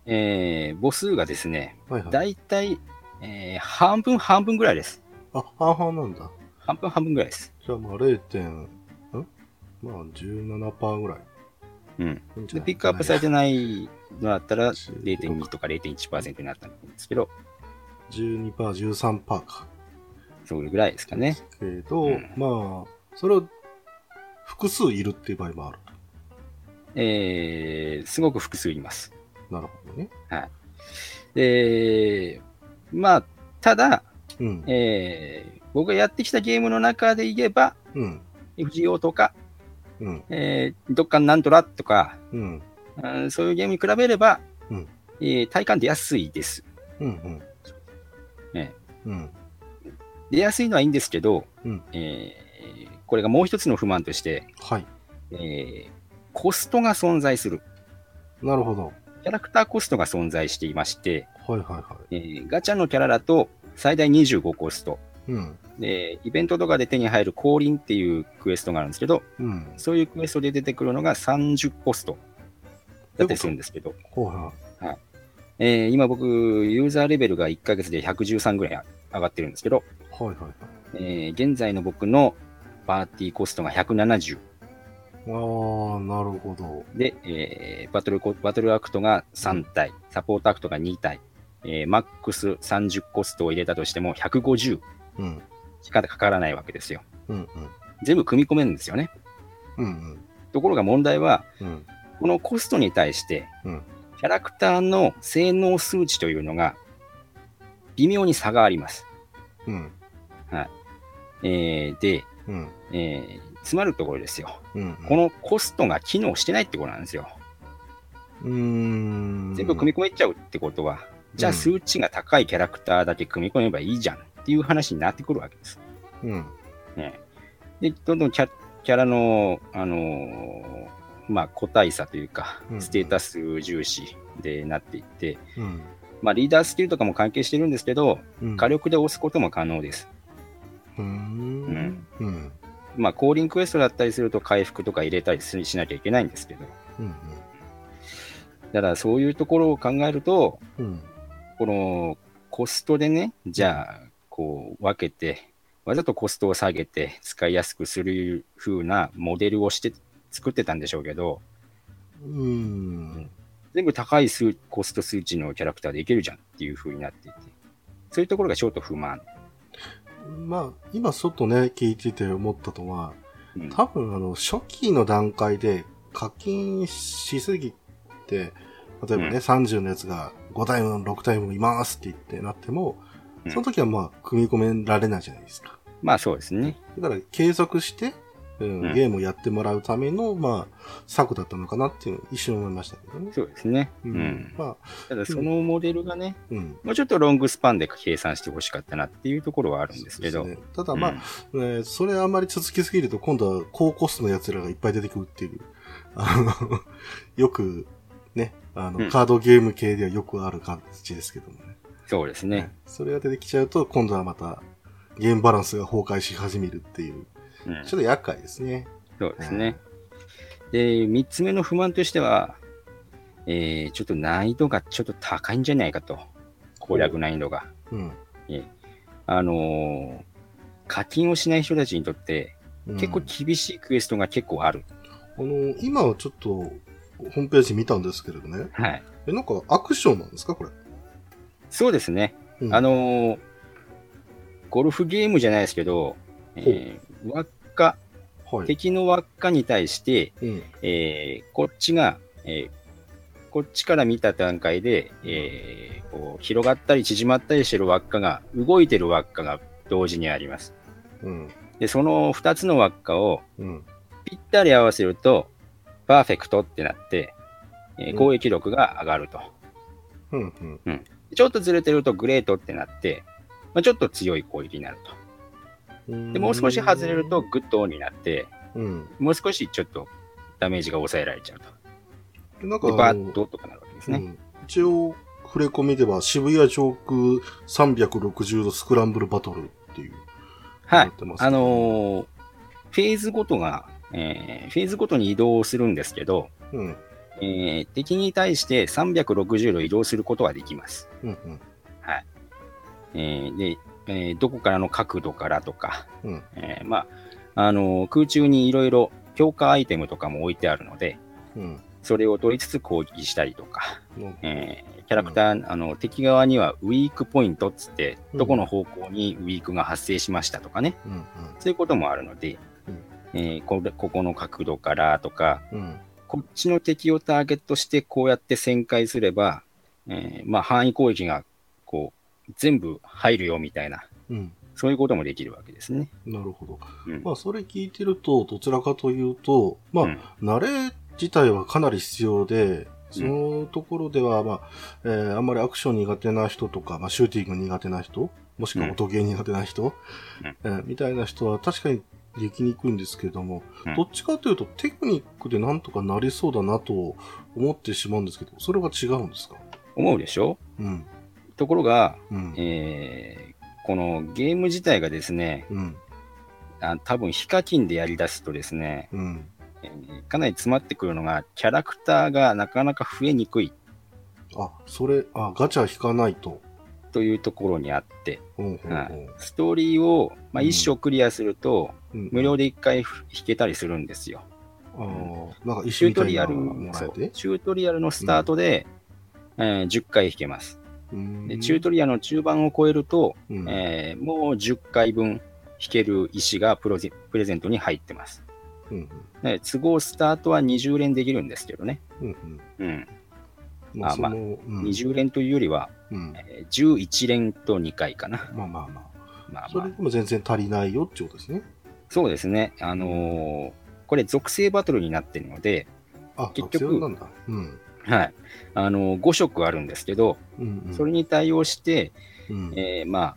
えー、母数がですね、はいはい。だいたい、えー、半分半分ぐらいです。あ、半々なんだ。半分半分ぐらいです。じゃあまあ0点、んまあ17%ぐらい。うん。で、ピックアップされてないのだったら15 0.2とか0.1%になったんですけど、12%、13%か。そういうぐらいですかね。けど、うんまあ、それを複数いるっていう場合もある。えー、すごく複数います。なるほどね。で、まあ、ただ、うん。えー、僕がやってきたゲームの中で言えば、うん。FGO とか、うん。えー、どっかのなんとらとか、うん。うんそういうゲームに比べれば、うんえー体感出やすいです。うん。うん。ねうん。出やすいのはいいんですけど、うんえーこれがもう一つの不満として、はい。えーコストが存在する。なるほど。キャラクターコストが存在していまして、はいはいはえーガチャのキャラだと最大25コスト。い。うん。で、イベントとかで手に入る降臨っていうクエストがあるんですけど、うん。そういうクエストで出てくるのが30コストだったりするんですけど、ほうはえー今僕、ユーザーレベルが1ヶ月で113ぐらい上がってるんですけど、い。はいはいはい。えー現在の僕のパーティーコストが170ああ、なるほど。で、えーバトルコ、バトルアクトが3体、サポートアクトが2体、えーマックス30コストを入れたとしても150うん。しかかからないわけですよ。うん全部組み込めるんですよね。うん。うんところが問題は、うん。うん。このコストに対して、うんキャラクターの性能数値というのが、微妙に差があります。うん。えーで、うん。えー詰まるところですよ。うん。このコストが機能してないってことなんですよ。うーん。全部組み込めちゃうってことは、じゃあうん数値が高いキャラクターだけ組み込めばいいじゃんっていう話になってくるわけです。うん。ね、で、どんどんキャキャラの、あのーまあ、個体差というかう、んステータス重視でなっていって、うん。まあ、リーダースキルとかも関係してるんですけど、うん。火力で押すことも可能です。うーん。うん。まあ、降臨クエストだったりすると回復とか入れたりししなきゃいけないんですけど、うん。だからそういうところを考えると、うん。このコストでね、じゃあ、こう分けて、わざとコストを下げて使いやすくする風なモデルをして作ってたんでしょうけど、うん。全部高い数コスト数値のキャラクターでいけるじゃんっていう風になっていて、そういうところがちょっと不満。まあ、今ちょっとね、聞いてて思ったのは、うん多分あの、初期の段階で課金しすぎて、例えばね、うん30のやつが5タイム、6タイムいますって言ってなっても、うんその時はまあ、組み込められないじゃないですか。まあそうですね。だから、継続して、うんうんゲームをやってもらうための、まあ、策だったのかなっていう一瞬思いましたけどね。そうですね。ううん。まあ、ただそのモデルがね、うん。もうちょっとロングスパンで計算してほしかったなっていうところはあるんですけど、ねただまあ、うんえーそれあんまり続きすぎると、今度は高コストの奴らがいっぱい出てくるっていう、あの、よく、ね、あの、うんカードゲーム系ではよくある感じですけどもね。そうですね。それが出てきちゃうと、今度はまた、ゲームバランスが崩壊し始めるっていう、うんちょっと厄介ですね。そうですね。で、三つ目の不満としては、えー、ちょっと難易度がちょっと高いんじゃないかと。攻略難易度が。うん。あのー課金をしない人たちにとって、うん結構厳しいクエストが結構ある。あの、今はちょっと、ホームページ見たんですけれどね。はい。え、なんかアクションなんですかこれ？そうですね。うんあのーゴルフゲームじゃないですけど、えー輪っか、はい。敵の輪っかに対して、うん。えーこっちが、えーこっちから見た段階で、えーこう広がったり縮まったりしてる輪っかが、動いてる輪っかが同時にあります。うん。で、その2つの輪っかをうん。ぴったり合わせると、パーフェクトってなって、えーうん攻撃力が上がると。うん。うん。ちょっとずれてるとグレートってなって、まあ、ちょっと強い攻撃になると。で、もう少し外れると、グッドオンになって、うん。もう少しちょっとダメージが抑えられちゃうと。なんかで、バッととかなるわけですね。うん、一応、触れ込みでは渋谷上空360度スクランブルバトルっていう。はいあのーフェーズごとが、えーフェーズごとに移動するんですけど、うん。えー敵に対して360度移動することはできます。うん。うん。えーで、えーどこからの角度からとか、うんえーまあ、あのー空中にいろいろ強化アイテムとかも置いてあるので、うん。それを取りつつ攻撃したりとか、なるほどえーキャラクター、あの敵側にはウィークポイントっつって、うんどこの方向にウィークが発生しましたとかね、うんそういうこともあるので、うんえーこれここの角度からとか、うん。うん。こっちの敵をターゲットしてこうやって旋回すれば、えーまあ、範囲攻撃が全部入るよみたいな、うん。そういうこともできるわけですね。なるほど。うん。まあ、それ聞いてると、どちらかというと、まあ、うん。慣れ自体はかなり必要で、そのところでは、まあ、えーあんまりアクション苦手な人とか、まあ、シューティング苦手な人、もしくは音ゲー苦手な人、うん。えーみたいな人は確かにできにくいんですけども、うん。どっちかというとテクニックでなんとかなりそうだなと思ってしまうんですけど、それは違うんですか？思うでしょ？うん。ところが、うん。えーこのゲーム自体がですね、うん。あ多分ヒカキンでやり出すとですね、うん。えーかなり詰まってくるのが、キャラクターがなかなか増えにくいあ、それ、あ、ガチャ引かないと。というところにあって、ほうほうほうはいストーリーを、まあ、うん一生クリアすると、うん無料で一回弾けたりするんですよ。ああ、なんか一チュートリアル、チュートリアルのスタートで、えー10回弾けます。でチュートリアルの中盤を超えると、うんえーもう10回分弾ける石がプロゼプレゼントに入ってます。うんで都合スタートは20連できるんですけどね。うんうんうん。まあ、あまあその、うん20連というよりは、うんえー11連と2回かな。まあまあまあ。まあまあそれでも全然足りないよってことですね。そうですね。あのーこれ属性バトルになってるので、あ、結局学生なんだ。うん。はい。あのー5色あるんですけど、うんうん。それに対応して、うん、えーま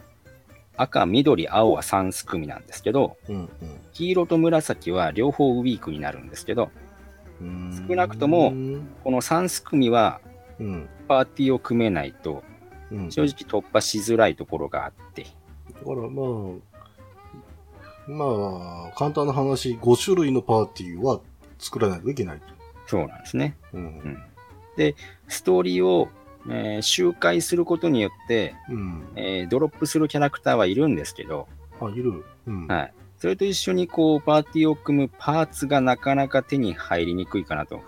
あ、赤、緑、青は3す組なんですけど、うん黄色と紫は両方ウィークになるんですけど、うん。少なくともうん。この3す組はうん。パーティーを組めないと、うん。正直突破しづらいところがあって、だからまあ、まあ、簡単な話、5種類のパーティーは作らないといけない。そうなんですね。うん。うんで、ストーリーを、えー周回することによって、うん。えードロップするキャラクターはいるんですけど、あ、いる。うん。はい。それと一緒にこう、パーティーを組むパーツがなかなか手に入りにくいかなと。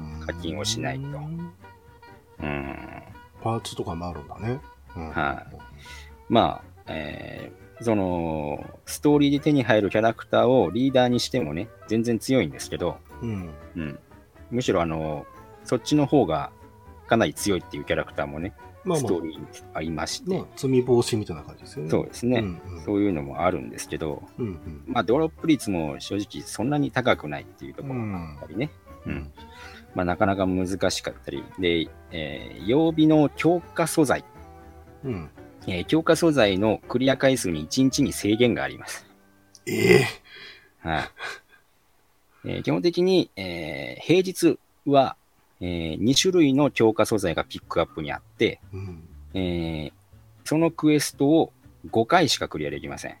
うん課金をしないとうん。パーツとかもあるんだね。うん。はまあ、えーその、ストーリーで手に入るキャラクターをリーダーにしてもね、全然強いんですけど、うん。うん。むしろあの、そっちの方がかなり強いっていうキャラクターもね、まあまあ。ストー、リーにありまして、まあ、罪防止みたいな感じですよね。そうですね、うん。うんそういうのもあるんですけど、うんうん。まあ、ドロップ率も正直そんなに高くないっていうところがあったりね、うん。まあ、なかなか難しかったり、で、えー曜日の強化素材、うん。えー強化素材のクリア回数に1日に制限があります。ええはい。えー基本的に、えー平日は、え2種類の強化素材がピックアップにあって、うん。えーそのクエストを5回しかクリアできません。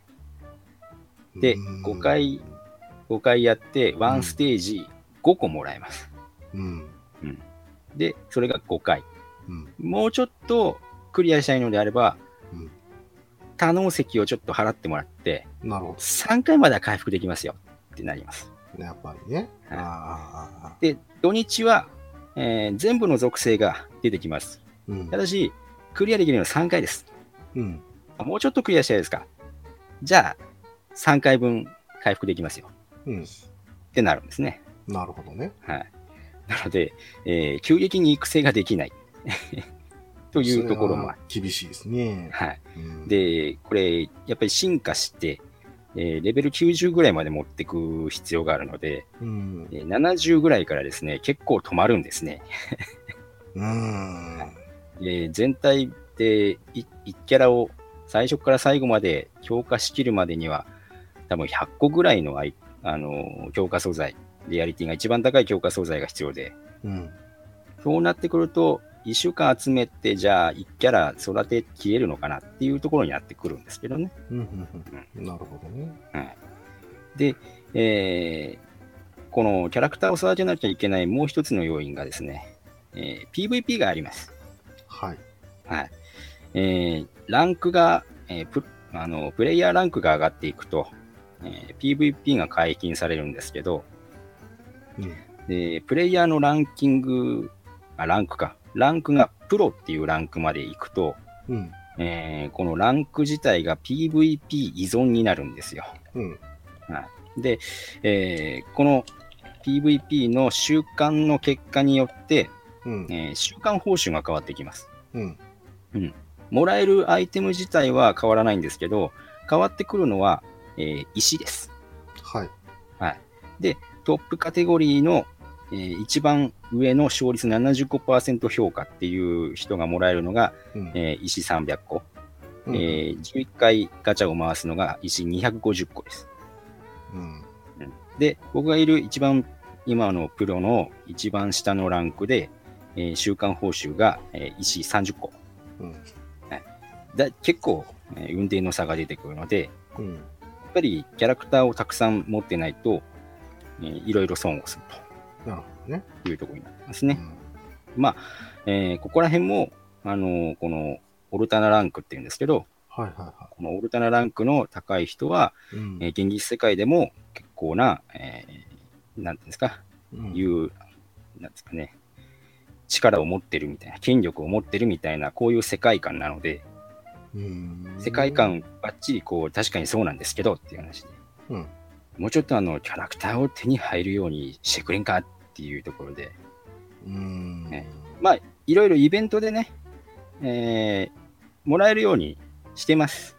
でうん5回、5回やって、1ステージ5個もらえます。うん。で、それが5回。うん。もうちょっとクリアしたいのであれば、うん多能石をちょっと払ってもらって、なるほ3回までは回復できますよってなります。ど。やっぱりね。はい。で、土日は、えー全部の属性が出てきます。うんた。だし、クリアできるのは3回です。うん。あもうちょっとクリアしたいですか？じゃあ、3回分回復できますようん。ってなるんですね。なるほどね。はい。なので、えー急激に育成ができない というところも厳しいですね。はい。うん、で、これ、やっぱり進化して、えーレベル90ぐらいまで持っていく必要があるので、うん。えー70ぐらいからですね、結構止まるんですね。うん。で全体で1キャラを最初から最後まで強化しきるまでには、多分100個ぐらいのアイあの強化素材、リアリティが一番高い強化素材が必要で、うん。そうなってくると、1週間集めて、じゃあ1キャラ育てきれるのかなっていうところになってくるんですけどね。うん。うん。なるほどね。はい、で、えーこのキャラクターを育てなきゃいけないもう一つの要因がですね、えー PVP があります。はい。はい。えーランクが、えープあの、プレイヤーランクが上がっていくと、えー PVP が解禁されるんですけど、うん。で、プレイヤーのランキング、あ、ランクか。ランクがプロっていうランクまで行くと、うん。えーこのランク自体が PVP 依存になるんですよ。うん。はい、で、えーこの PVP の習慣の結果によって、うん。えー習慣報酬が変わってきます。うん。もらえるアイテム自体は変わらないんですけど、変わってくるのは、えー石です。はい。はい。で、トップカテゴリーの、えー一番上の勝率75%評価っていう人がもらえるのが、うん。えー石300個、うんえー11回ガチャを回すのが石250個です。うん。で、僕がいる一番今のプロの一番下のランクで、えー週間報酬が、えー石30個。うん。だ結構、えー運転の差が出てくるので、うん。やっぱりキャラクターをたくさん持ってないと、えーいろいろ損をするなるほどね。というところになってますね。まあ、えーここら辺も、あのーこのオルタナランクっていうんですけど、はいはいはこのオルタナランクの高い人は、い。うんえー現実世界でも結構な、えーなんていうんですか、うんいう、なんですかね、力を持ってるみたいな、権力を持ってるみたいな、こういう世界観なので、うん世界観ばっちりこう、確かにそうなんですけどっていう話で、うん。もうちょっとあの、キャラクターを手に入るようにしてくれんかっていうところで、うん。ねまあ、いろいろイベントでね、えーもらえるようにしてます。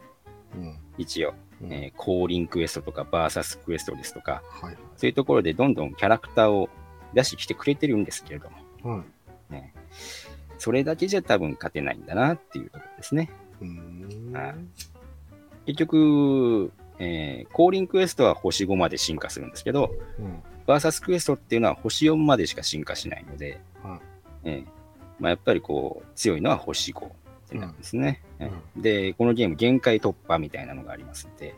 うん。一応、うんえー降臨クエストとか、バーサスクエストですとか、はい。そういうところでどんどんキャラクターを出してきてくれてるんですけれども、はい。ね、それだけじゃ多分勝てないんだなっていうところですね。うん。はい結局、えー、降臨クエストは星5まで進化するんですけど、うん。バーサスクエストっていうのは星4までしか進化しないので、はい。えーまあ、やっぱりこう強いのは星5ってなんですね、うん。えーで、このゲーム限界突破みたいなのがありますので、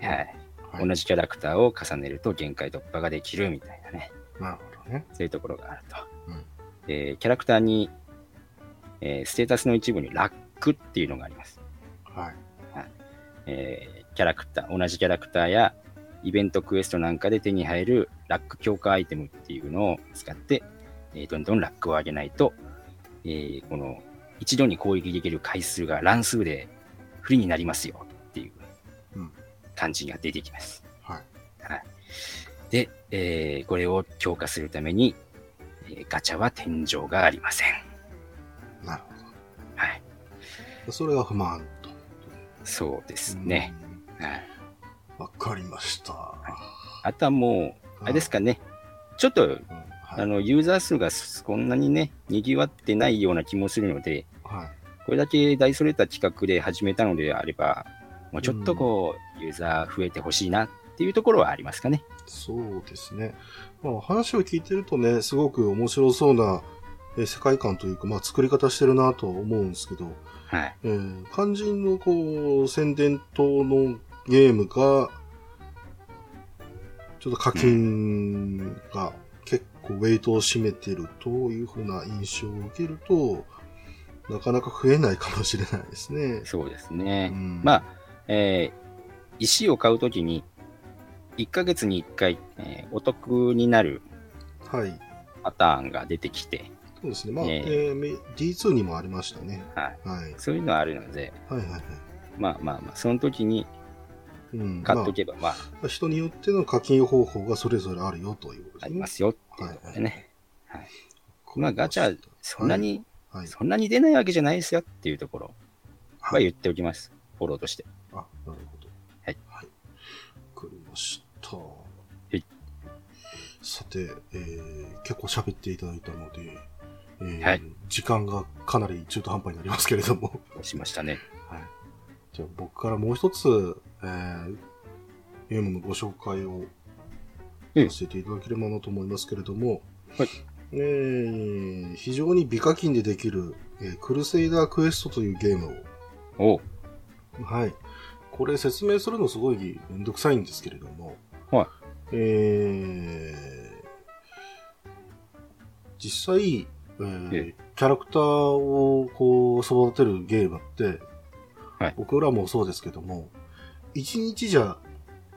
はい。はい。同じキャラクターを重ねると限界突破ができるみたいなね、なるほどね。そういうところがあると。うん。でキャラクターに、えーステータスの一部にラックっていうのがあります。はい。えーキャラクター、同じキャラクターやイベントクエストなんかで手に入るラック強化アイテムっていうのを使って、えーどんどんラックを上げないと、えーこの一度に攻撃できる回数が乱数で不利になりますよっていううん感じが出てきます。はい。はい、で、えーこれを強化するために、えーガチャは天井がありません。なるほはい。ど。それが不満と。そうですね。はい。うん。わかりました。あとはもう、あれですかね。ちょっとうん。はい。あの、ユーザー数がこんなにね、賑わってないような気もするので、はい。これだけ大それた企画で始めたのであれば、もうちょっとこう、ユーザー増えてほしいなっていうところはありますかね。そうですね。まあ、話を聞いてるとね、すごく面白そうな、えー世界観というか、まあ、作り方してるなとは思うんですけど、はい。えー肝心のこう、宣伝等のゲームが、ちょっと課金が結構ウェイトを占めてるというふうな印象を受けると、なかなか増えないかもしれないですね。そうですね。うんまあ、えー石を買うときに、1ヶ月に1回、えーお得になるはい。パターンが出てきて、そうですね。まあ、ええーめ D2 にもありましたね。はい。はい。そういうのはあるので、はいはいはい。まあまあまあ、その時にうん、買っとけば、まあ、まあ人によっての課金方法がそれぞれあるよということあですね。りますよっていうところでね。はい。まあ、ガチャ、そんなに、はい。そんなに出ないわけじゃないですよっていうところははい。言っておきます。フォローとして。あ、なるほど。はい。はい。わかりました。いさて、えー、結構喋っていただいたので、えーはい時間がかなり中途半端になりますけれども、しましたね。はい。じゃあ僕からもう一つ、えー、ゲームのご紹介をうんさせていただければなと思いますけれども、はいえー非常に美課金でできる、えークルセイダークエストというゲームを、おうはい。これ説明するのすごいめんどくさいんですけれども、はい。えー、実際、えーえキャラクターをこう育てるゲームって、はい僕らもそうですけども、1日じゃ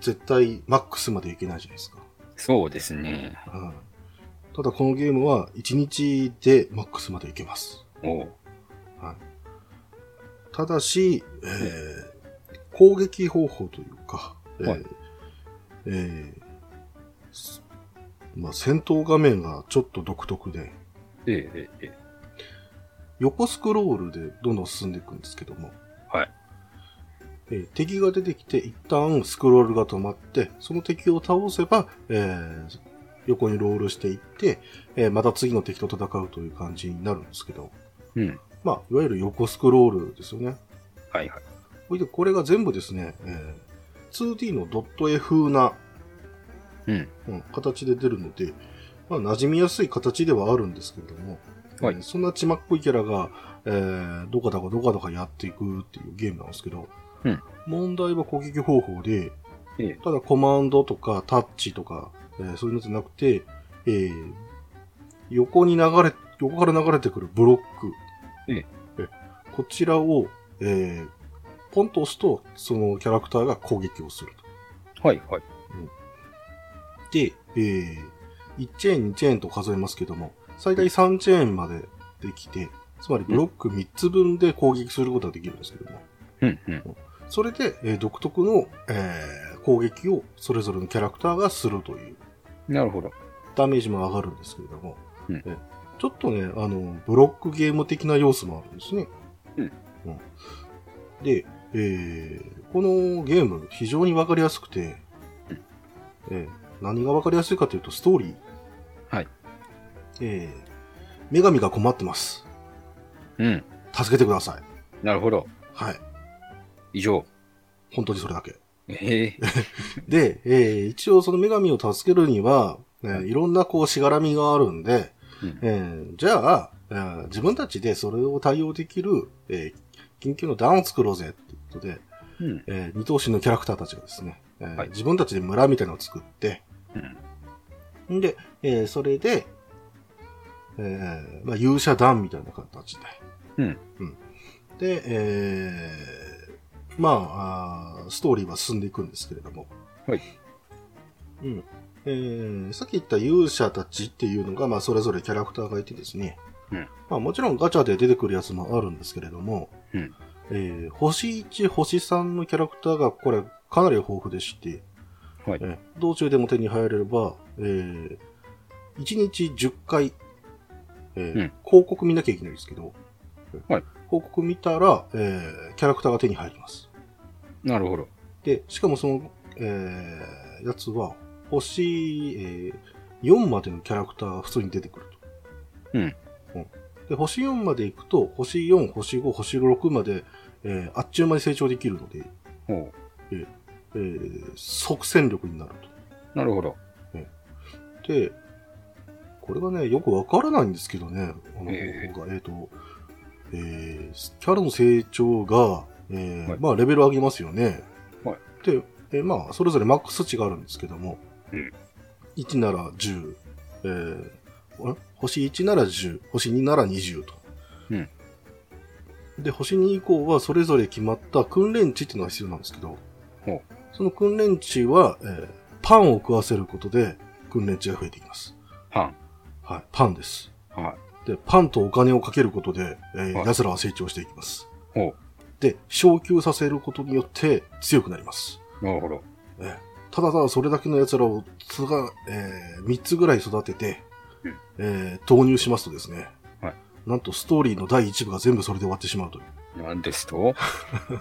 絶対マックスまでいけないじゃないですか。そうですね。うん。ただこのゲームは1日でマックスまでいけます。おうただし、えー攻撃方法というか、えーはいえーすまあ、戦闘画面がちょっと独特で、ええ、ええ、横スクロールでどんどん進んでいくんですけども、はい。えー敵が出てきて一旦スクロールが止まって、その敵を倒せば、えー横にロールしていって、えーまた次の敵と戦うという感じになるんですけど、うん。まあ、いわゆる横スクロールですよね。はいはい。ほいで、これが全部ですね、えー 2D のドット絵風な、うん。うん形で出るので、まあ、馴染みやすい形ではあるんですけれども、はいえーそんな血まっこいキャラが、えーどかどかどかどかやっていくっていうゲームなんですけど、うん問題は攻撃方法で、ええ、ただコマンドとかタッチとか、えーそういうのじゃなくて、えー横に流れ、横から流れてくるブロック。ええこちらを、えーポンと押すと、そのキャラクターが攻撃をすると。はいはい。で、えー1チェーン、2チェーンと数えますけども、最大3チェーンまでできて、つまりブロック3つ分で攻撃することができるんですけども、うんうん。それで、えー独特の、えー攻撃をそれぞれのキャラクターがするというなるほど。ダメージも上がるんですけれども、うんえちょっとね、あの、ブロックゲーム的な要素もあるんですね。うんうんで、えーこのゲーム非常にわかりやすくて、うんえー何がわかりやすいかというとストーリー。はい。えー女神が困ってます。うん。助けてください。なるほど。はい。以上。本当にそれだけ。ええ で、えー一応その女神を助けるには、えーいろんなこうしがらみがあるんで、うんえーじゃあ、えー自分たちでそれを対応できる、えー緊急の段を作ろうぜっていうことで、うん。えー二頭身のキャラクターたちがですね、えーはい自分たちで村みたいなのを作って、うん。んで、えーそれで、えーまあ、勇者団みたいな形で、うん。で、えーまああーストーリーは進んでいくんですけれども。はい。うん。えーさっき言った勇者たちっていうのが、まあ、それぞれキャラクターがいてですね。うんまあ、もちろんガチャで出てくるやつもあるんですけれども、うんえー星1、星3のキャラクターがこれかなり豊富でして、はい。えー道中でも手に入れれば、えー1日10回、えーうん広告見なきゃいけないんですけど、はい広告見たら、えーキャラクターが手に入ります。なるほど。で、しかもその、えーやつは、星、えー4までのキャラクターが普通に出てくると。うん。で、星4まで行くと、星4、星5、星6まで、えーあっちゅう間に成長できるので、ほえー即戦力になると。う。なるほど。で、これがね、よくわからないんですけどね、あのえ方法が。えっ、と、えーキャラの成長が、えーはいまあ、レベル上げますよね。はいで、えーまあ、それぞれマックス値があるんですけども、うん1なら10、えーあ星1なら10、星2なら20と。うんで、星2以降はそれぞれ決まった訓練値っていうのが必要なんですけどほ、その訓練値は、えーパンを食わせることで訓練値が増えていきます。パン。はい、パンです。はで、パンとお金をかけることで、えーはい奴らは成長していきます。い。ほで、昇級させることによって強くなります。う。なるほど。えーただただそれだけの奴らをつが、え3つぐらい育てて、うんえー投入しますとですね、はいなんとストーリーの第1部が全部それで終わってしまうという。なんですと？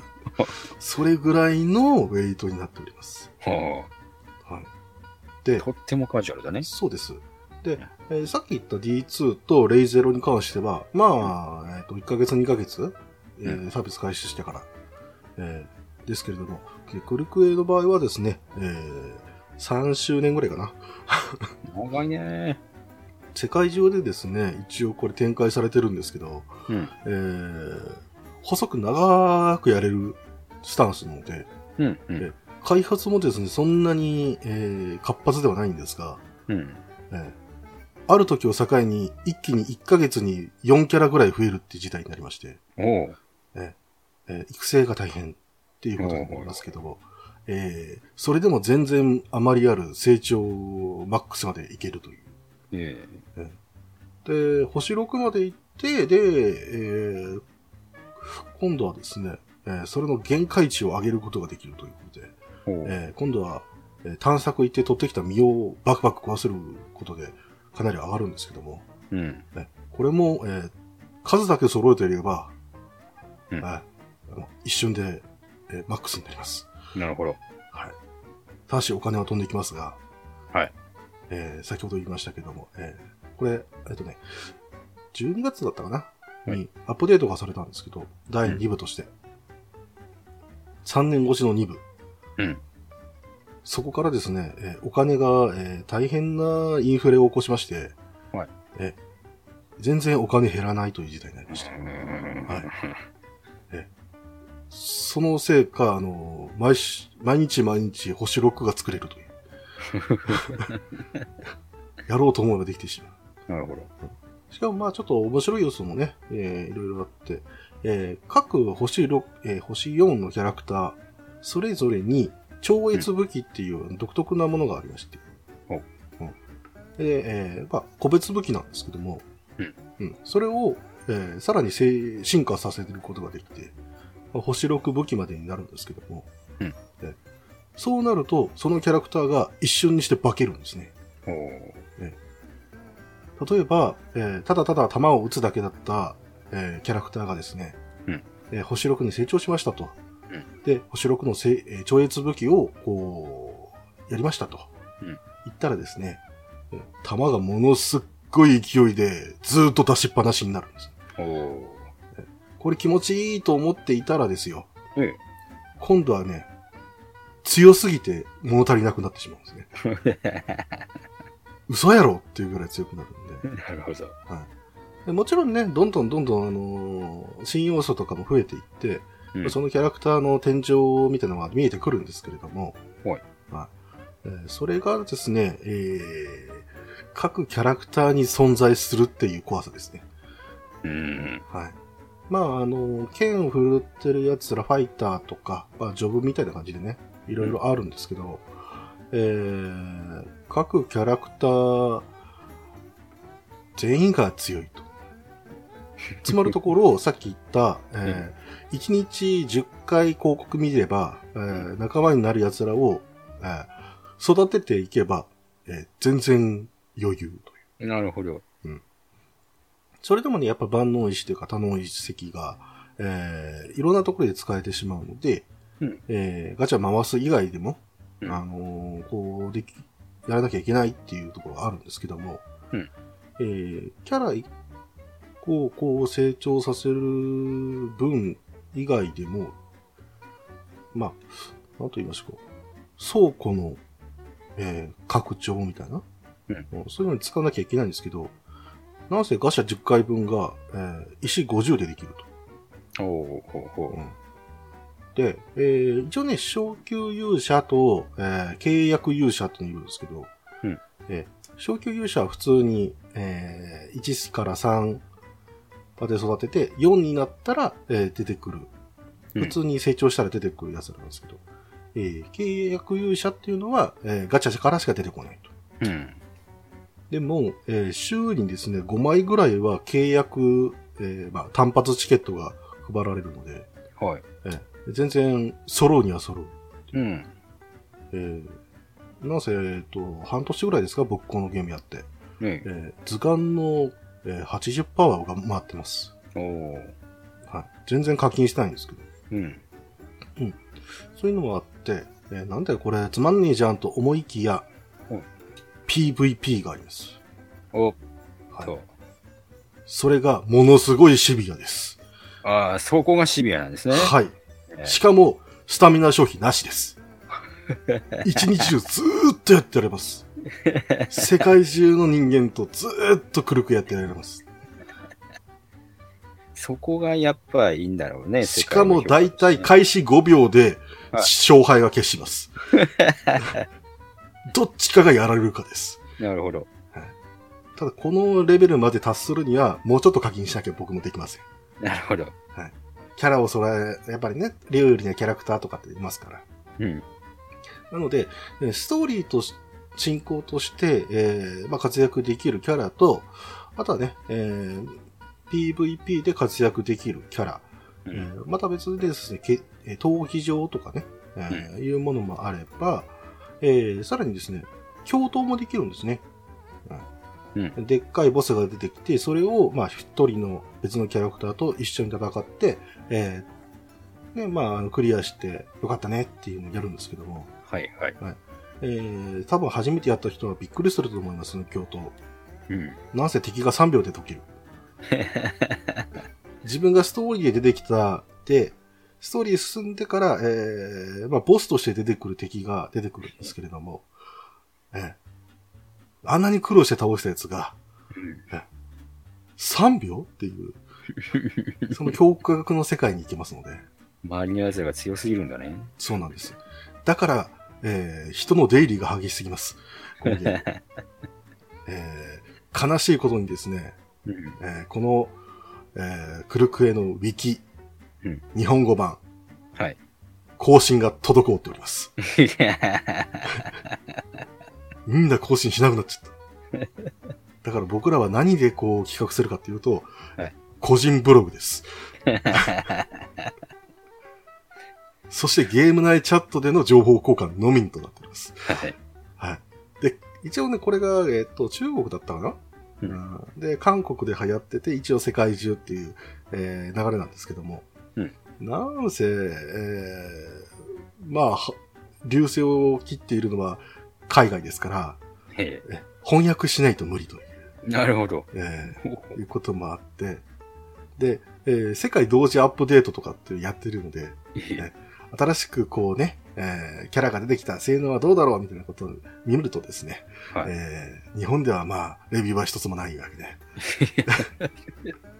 それぐらいのウェイトになっております。ほはい。う。で、とってもカジュアルだね。そうです。で、えーさっき言った D2 とレイゼロに関しては、まあ、えっ、と、1ヶ月2ヶ月、えーうサービス開始してから、えーですけれども、クルクエの場合はですね、えー3周年ぐらいかな。長いね。世界中でですね、一応これ展開されてるんですけど、うん。えー細く長くやれるスタンスなので、うん。うん。開発もですね、そんなに、えー活発ではないんですが、うん。えーある時を境に一気に1ヶ月に4キャラぐらい増えるって事態になりまして、えー育成が大変っていうことになりますけども、えー、それでも全然あまりある成長マックスまでいけるという。えで、星6まで行って、で、えー、今度はですね、えーそれの限界値を上げることができるということで、えー今度は、えー探索行って取ってきた実をバクバク壊せることでかなり上がるんですけども、うん。ね。これも、えー数だけ揃えていれば、うん一瞬で、えーマックスになります。なるほど。はい。ただしお金は飛んでいきますが、はい。えー先ほど言いましたけども、えーこれ、えっとね、12月だったかな、はいにアップデートがされたんですけど、第2部として。3年越しの2部。うん。そこからですね、えーお金が、えー大変なインフレを起こしまして、はいえー全然お金減らないという事態になりました。うんはいそのせいか、あの、毎し毎日毎日星6が作れるという。やろうと思えばできてしまう。なるほど。しかもまあちょっと面白い要素もね、えーいろいろあって、えー各星6、えー星4のキャラクター、それぞれに超越武器っていう独特なものがありまして。おうんで、えーまあ個別武器なんですけども、うんうんそれを、えーさらにせ進化させることができて、まあ星6武器までになるんですけども、うんでそうなると、そのキャラクターが一瞬にして化けるんですね。ほう。例えば、えーただただ弾を撃つだけだった、えーキャラクターがですね、うんえー星6に成長しましたと。うんで、星6のせい、えー超越武器を、こう、やりましたと。うん言ったらですね、えー弾がものすっごい勢いでずーっと出しっぱなしになるんです。ほこれ気持ちいいと思っていたらですよ。う。え今度はね、強すぎて物足りなくなってしまうんですね。嘘やろっていうぐらい強くなるんで。え。なるほど。でもちろんね、どんどんどんどん、あのー新要素とかも増えていって、うんそのキャラクターの天井みたいなのが見えてくるんですけれども、はいはいえーそれがですね、えー各キャラクターに存在するっていう怖さですね。うん。はい。まあ、あの、剣を振るってるやつら、ファイターとか、まあ、ジョブみたいな感じでね、いろいろあるんですけど、えー、各キャラクター、全員が強いと。つまるところ、さっき言った、えー、1日10回広告見れば、えー仲間になる奴らを、えー育てていけば、えー全然余裕という。なるほど。それでもね、やっぱ万能石というか多能石が、えーいろんなところで使えてしまうので、うん。えーガチャ回す以外でも、うん。あのーこう、でき、やらなきゃいけないっていうところがあるんですけども、うん。えーキャラ一個をこう成長させる分以外でも、まあ、なんと言いましょうか。倉庫の、えー拡張みたいな、うんそういうのに使わなきゃいけないんですけど、なんせガシャ10回分が、えー石50でできると。ほうほうほう。で、えー一応ね、昇級勇者と、えー契約勇者っていうのいるんですけど、うんえー昇級勇者は普通に、えー1から3まで育てて、4になったら、えー出てくる。うん普通に成長したら出てくるやつなんですけど、えー契約勇者っていうのは、えーガチャからしか出てこないと。うん。でも、えー週にですね、5枚ぐらいは契約、えーまあ、単発チケットが配られるので、はい。えー全然揃うには揃う。うん。えーなんせ、えっ、と、半年ぐらいですか、僕このゲームやって。ねえー図鑑の、えー80パワーが回ってます。おお。はい。全然課金してないんですけど。うん。そういうのもあって、えーなんだよこれつまんねえじゃんと思いきや、うん PVP があります。おっはいと。。それがものすごいシビアです。ああ、そこがシビアなんですね。はい。えーしかも、スタミナ消費なしです。一日中ずーっとやってられます。世界中の人間とずーっとくるくやってられます。そこがやっぱいいんだろうね。しかも大体か開始5秒ではい勝敗が決します。どっちかがやられるかです。なるほど。ただこのレベルまで達するにはもうちょっと課金しなきゃ僕もできません。なるほど。キャラをそれ、やっぱりね、有利なキャラクターとかっていますから。うん。なので、えストーリーとし進行として、えーまあ、活躍できるキャラと、あとはね、えー PVP で活躍できるキャラ、うえーまた別でですね、けえー闘技場とかね、えーいうものもあれば、えーさらにですね、共闘もできるんですね。うんでっかいボスが出てきて、それを、まあ、一人の別のキャラクターと一緒に戦って、えーね、まあクリアしてよかったねっていうのをやるんですけども、はいはい。えー多分初めてやった人はびっくりすると思います、共闘。うん。なんせ敵が3秒で解ける。自分がストーリーで出てきた、で、ストーリー進んでから、えー、まあ、ボスとして出てくる敵が出てくるんですけれども、えーあんなに苦労して倒したやつが、うん3秒っていう、その驚愕の世界に行けますので、周りの奴らが強すぎるんだね。そうなんです。だから、えー人の出入りが激しすぎます。このゲームえー悲しいことにですね、うん。えーこの、えークルクエのウィキ、うん日本語版、はい。更新が滞っております。みんな更新しなくなっちゃった。だから僕らは何でこう企画するかっていうと、はい個人ブログです。そしてゲーム内チャットでの情報交換のみとなっております。はい。はい。で、一応ね、これが、えっ、と、中国だったかな、うんうんで、韓国で流行ってて、一応世界中っていう、えー流れなんですけども、うんなんせ、えーまあ、は流星を切っているのは海外ですから、翻訳しないと無理という、え。なるほど。えーいうこともあって、で、えー世界同時アップデートとかってやってるので、え新しくこうね、えーキャラが出てきた性能はどうだろうみたいなことを見るとですね、はい。えー日本ではまあ、レビューは一つもないわけで。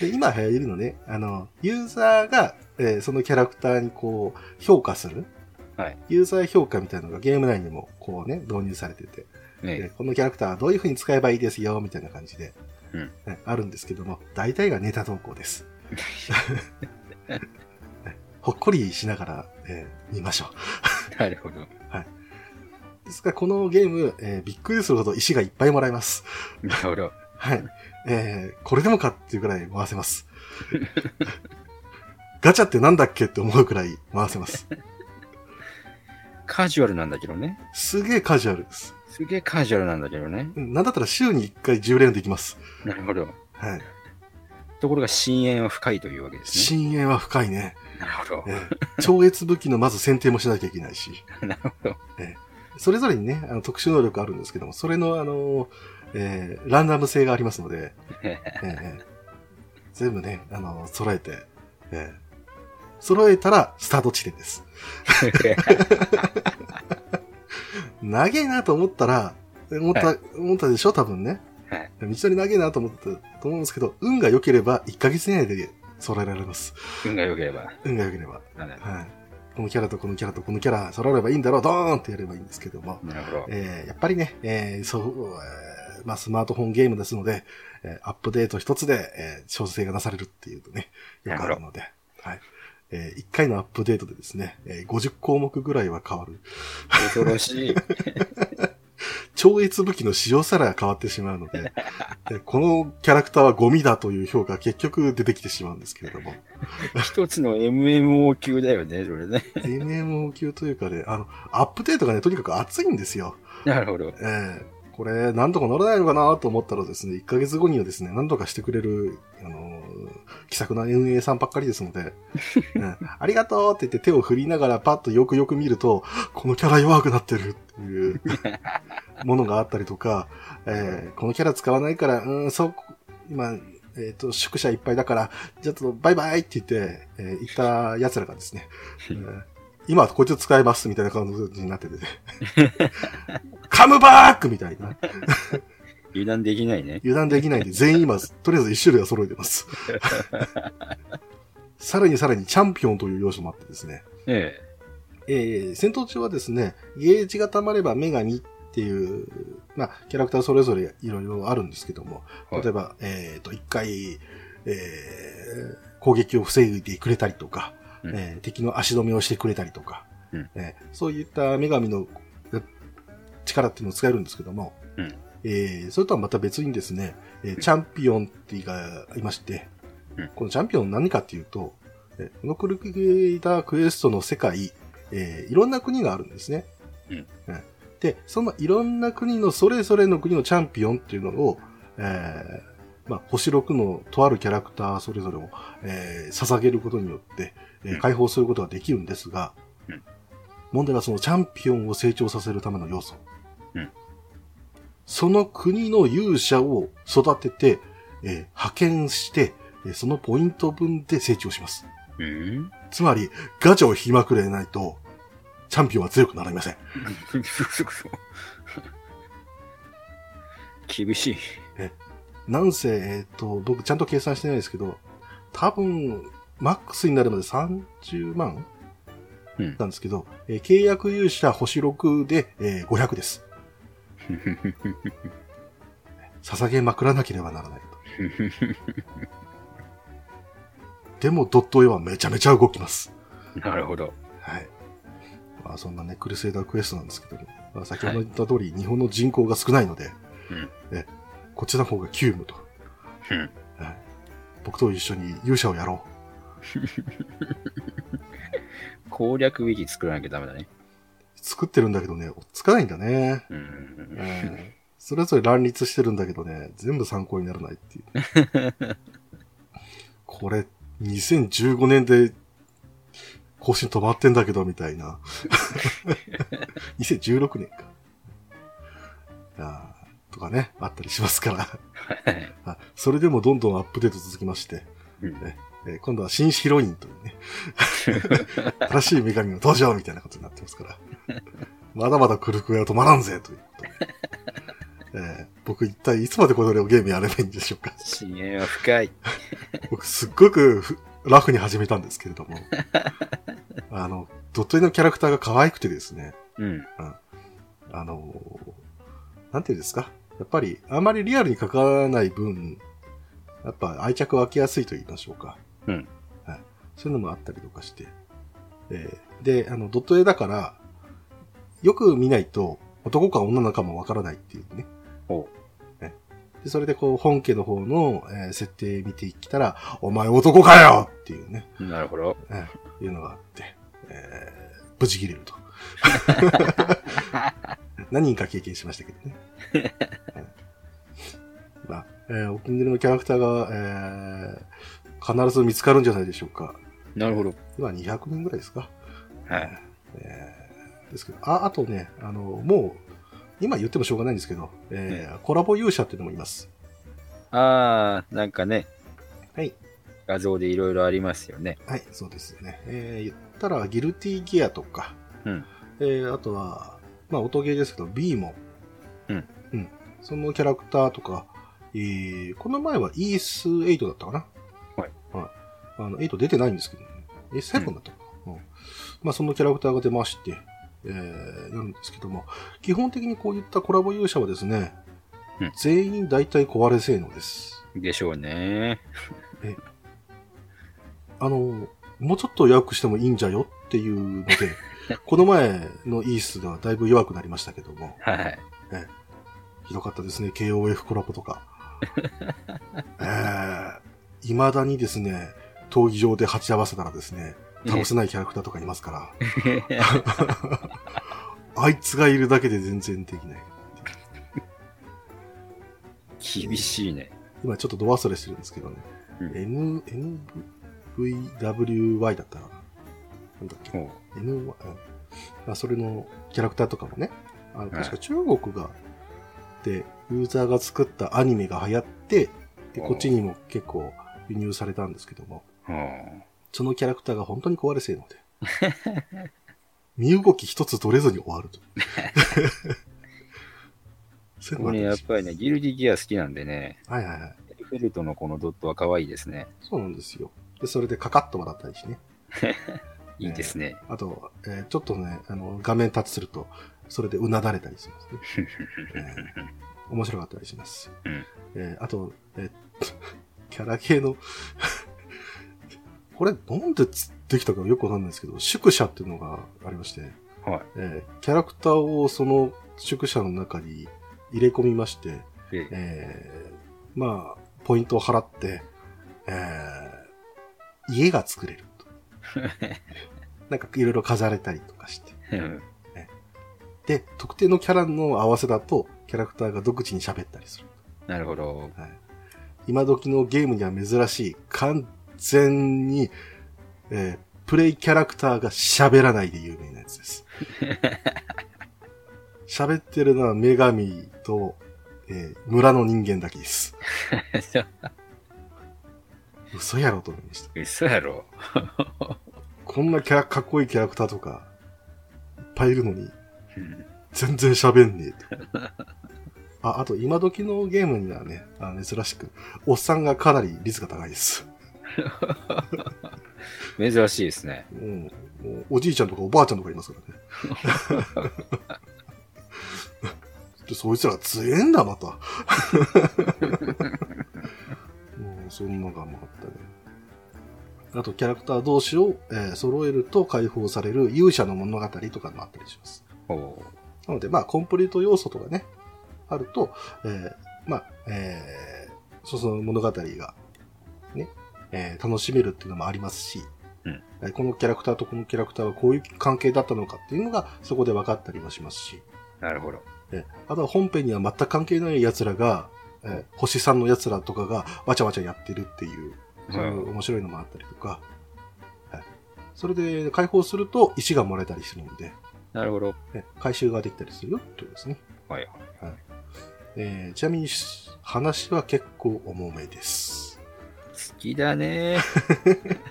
で、今流行りのね、あの、ユーザーが、えーそのキャラクターにこう、評価する、はい。ユーザー評価みたいなのがゲーム内にもこうね、導入されてて、でえこのキャラクターはどういう風に使えばいいですよ、みたいな感じで、うんねあるんですけども、大体がネタ投稿です。ほっこりしながら、えー見ましょう。え。なるほど。ですから、このゲーム、えーびっくりするほど石がいっぱいもらえます。なるほど。はい。えー、これでもかっていうぐらい回せます。ガチャってなんだっけって思うくらい回せます。カジュアルなんだけどね。すげえカジュアルです。すげえカジュアルなんだけどね。うんなんだったら週に1回10連できます。なるほど。はい。ところが深淵は深いというわけです深淵は深いね。ね。なるほどえ。ー超越武器のまず選定もしなきゃいけないし。なるほど。それぞれにね、あの特殊能力あるんですけども、それのあの、えーランダム性がありますので、えー全部ね、あの、揃えて、えー揃えたらスタート地点です。長えなと思ったら、思った、は思ったでしょ？多分ね。はい。道のり長えなと思ったと思うんですけど、運が良ければ1ヶ月以内で揃えられます。運が良ければ。運が良ければ。はい。このキャラとこのキャラとこのキャラ揃えればいいんだろう、ドーンってやればいいんですけども。なるほど。えーやっぱりね、えーそう、えーまあ、スマートフォンゲームですので、えーアップデート一つで、えー調整がなされるっていうとね、よくあるので、はい。え1回のアップデートでですね、えー50項目ぐらいは変わる。恐ろしい。超越武器の使用さら変わってしまうので、でこのキャラクターはゴミだという評価が結局出てきてしまうんですけれども、一つの MMO 級だよね、それね。MMO 級というかね、あの、アップデートがね、とにかく熱いんですよ。なるほど。ええこれ、なんとか乗らないのかなと思ったらですね、1ヶ月後にはですね、何とかしてくれる、あのー気さくな運営さんばっかりですので、う んありがとうって言って手を振りながらパッとよくよく見ると、このキャラ弱くなってるっていう ものがあったりとか、えーこのキャラ使わないから、うん、そう、今、えっ、と、宿舎いっぱいだから、じゃあちょっとバイバイって言って、えー言った奴らがですね、えー今こいつ使えますみたいな感じになってて、カムバークみたいな。油断できないね。油断できないんで、全員今、とりあえず一種類は揃えてます。さらにさらにチャンピオンという要素もあってですね、ええー戦闘中はですね、ゲージが溜まれば女神っていう、まあ、キャラクターそれぞれいろいろあるんですけども、はい例えば、えっ、と、一回、えー攻撃を防いでくれたりとか、うんえー敵の足止めをしてくれたりとか、うんえーそういった女神のえ力っていうのを使えるんですけども、うん。えーそれとはまた別にですね、えーチャンピオンっていうのがいまして、うん。このチャンピオン何かっていうと、えーこのクルーダークエストの世界、えーいろんな国があるんですね。うん。で、そのいろんな国のそれぞれの国のチャンピオンっていうのを、えーまあ、星6のとあるキャラクターそれぞれを、えー捧げることによって、え解放することができるんですが、うん。問題はそのチャンピオンを成長させるための要素。うんその国の勇者を育てて、えー派遣して、えーそのポイント分で成長します。うん。つまり、ガチャを引きまくれないと、チャンピオンは強くなりません。厳しい。なんせ、えっ、と、僕ちゃんと計算してないですけど、多分、マックスになるまで30万うんなんですけど、えー契約勇者星6で、えー500です。捧げまくらなければならないと。でも、ドット絵はめちゃめちゃ動きます。なるほど。はい。まあ、そんなね、クルセイダークエストなんですけども、まあ、先ほど言った通り、日本の人口が少ないので、うんえこっちの方が急務と。うんはい僕と一緒に勇者をやろう攻略ウィキ作らなきゃダメだね。う。作ってるんだけどね、つかないんだね。うん。うんそれぞれ乱立してるんだけどね、全部参考にならないっていう。これ、2015年で更新止まってんだけど、みたいな。2016年か。あーとかね、あったりしますから。はいあそれでもどんどんアップデート続きまして、うんねえー今度は新ヒロインというね、新しい女神の登場みたいなことになってますから、まだまだクルクエは止まらんぜということで、えー僕一体いつまでこれをゲームやればいいんでしょうか。深淵は深い。僕すっごくふラフに始めたんですけれども、あの、ドット絵のキャラクターが可愛くてですね、うん。あのーなんていうんですかやっぱり、あまりリアルに書かない分、やっぱ愛着湧きやすいと言いましょうか。うん。はい。そういうのもあったりとかして。えーで、あの、ドット絵だから、よく見ないと、男か女なのかもわからないっていうね。おうで、それでこう、本家の方の、えー設定見てきたら、お前男かよっていうね、なるほど。えーいうのがあって、えー無事切れると。何人か経験しましたけどね。は いまあ、えーお気に入りのキャラクターが、えー必ず見つかるんじゃないでしょうか。なるほど。今200人ぐらいですか。はい。えーですけど、あ、あとね、あの、もう、今言ってもしょうがないんですけど、えーコラボ勇者っていうのもいます。あー、なんかね、はい。画像でいろいろありますよね。はい、そうですね。えー言ったら、ギルティギアとか、うん。えーあとは、まあ、音ゲーですけど、ビーモン。うん。うん。そのキャラクターとか、えーこの前はイース8だったかな。あの、8出てないんですけどね。え、7だったかな。うん。まあ、そのキャラクターが出まして、えー、なんですけども、基本的にこういったコラボ勇者はですね、うん全員大体壊れ性能です。でしょうね。あの、もうちょっと弱くしてもいいんじゃよっていうので、この前のイースではだいぶ弱くなりましたけども、はい。ひどかったですね、KOF コラボとか。えー、未だにですね、闘技場で鉢合わせたらですね、倒せないキャラクターとかいますから、あいつがいるだけで全然できない。厳しいね。今ちょっとド忘れしてるんですけどね、うん。N、NVWY だったら、な。んだっけ、N、う。んまあ、それのキャラクターとかもね、あのはい。確か中国が、で、ユーザーが作ったアニメが流行って、で、こっちにも結構輸入されたんですけども、うんそのキャラクターが本当に壊れ性能で、身動き一つ取れずに終わると。そういうの僕ね、があたりしやっぱりね、ギルディギア好きなんでね、はいはいはい。フェルトのこのドットは可愛いですね。そうなんですよ。で、それでカカッと笑ったりしね。いいですね。あと、えーちょっとね、あの、画面タッチすると、それでうなだれたりしますね。えー面白かったりします。うんえーあと、えーキャラ系のこれなんでつできたかよくわかんないですけど、宿舎っていうのがありまして、はい。えーキャラクターをその宿舎の中に入れ込みまして、えええーまあ、ポイントを払って、えー家が作れると。なんかいろいろ飾れたりとかして。うんで、特定のキャラの合わせだと、キャラクターが独自に喋ったりする。なるほど。はい、今時のゲームには珍しい、完全に、えープレイキャラクターが喋らないで有名なやつです。喋ってるのは女神と、えー村の人間だけです。嘘やろと思いました。嘘やろ。こんなキャラ、かっこいいキャラクターとか、いっぱいいるのに、うん全然喋んねえと。あ、あと今時のゲームにはね、あ珍しく、おっさんがかなり率が高いです。珍しいですね。うん、もうおじいちゃんとかおばあちゃんとかいますからね。でそいつら強えんだ、また。もう、そんなのがもあったね。あと、キャラクター同士を、えー揃えると解放される勇者の物語とかもあったりします。なので、まあ、コンプリート要素とかね、あると、えーまあ、えーそその物語が、ね、えー楽しめるっていうのもありますし、うんえーこのキャラクターとこのキャラクターはこういう関係だったのかっていうのが、そこで分かったりもしますし、なるほど。えーあとは本編には全く関係ない奴らが、えー星さんの奴らとかがわちゃわちゃやってるっていう、そういう面白いのもあったりとか、はい、それで解放すると石がもらえたりするので、なるほど。ね回収ができたりするよっていうことですね。はいはい。えーちなみに話は結構重めです。好きだね。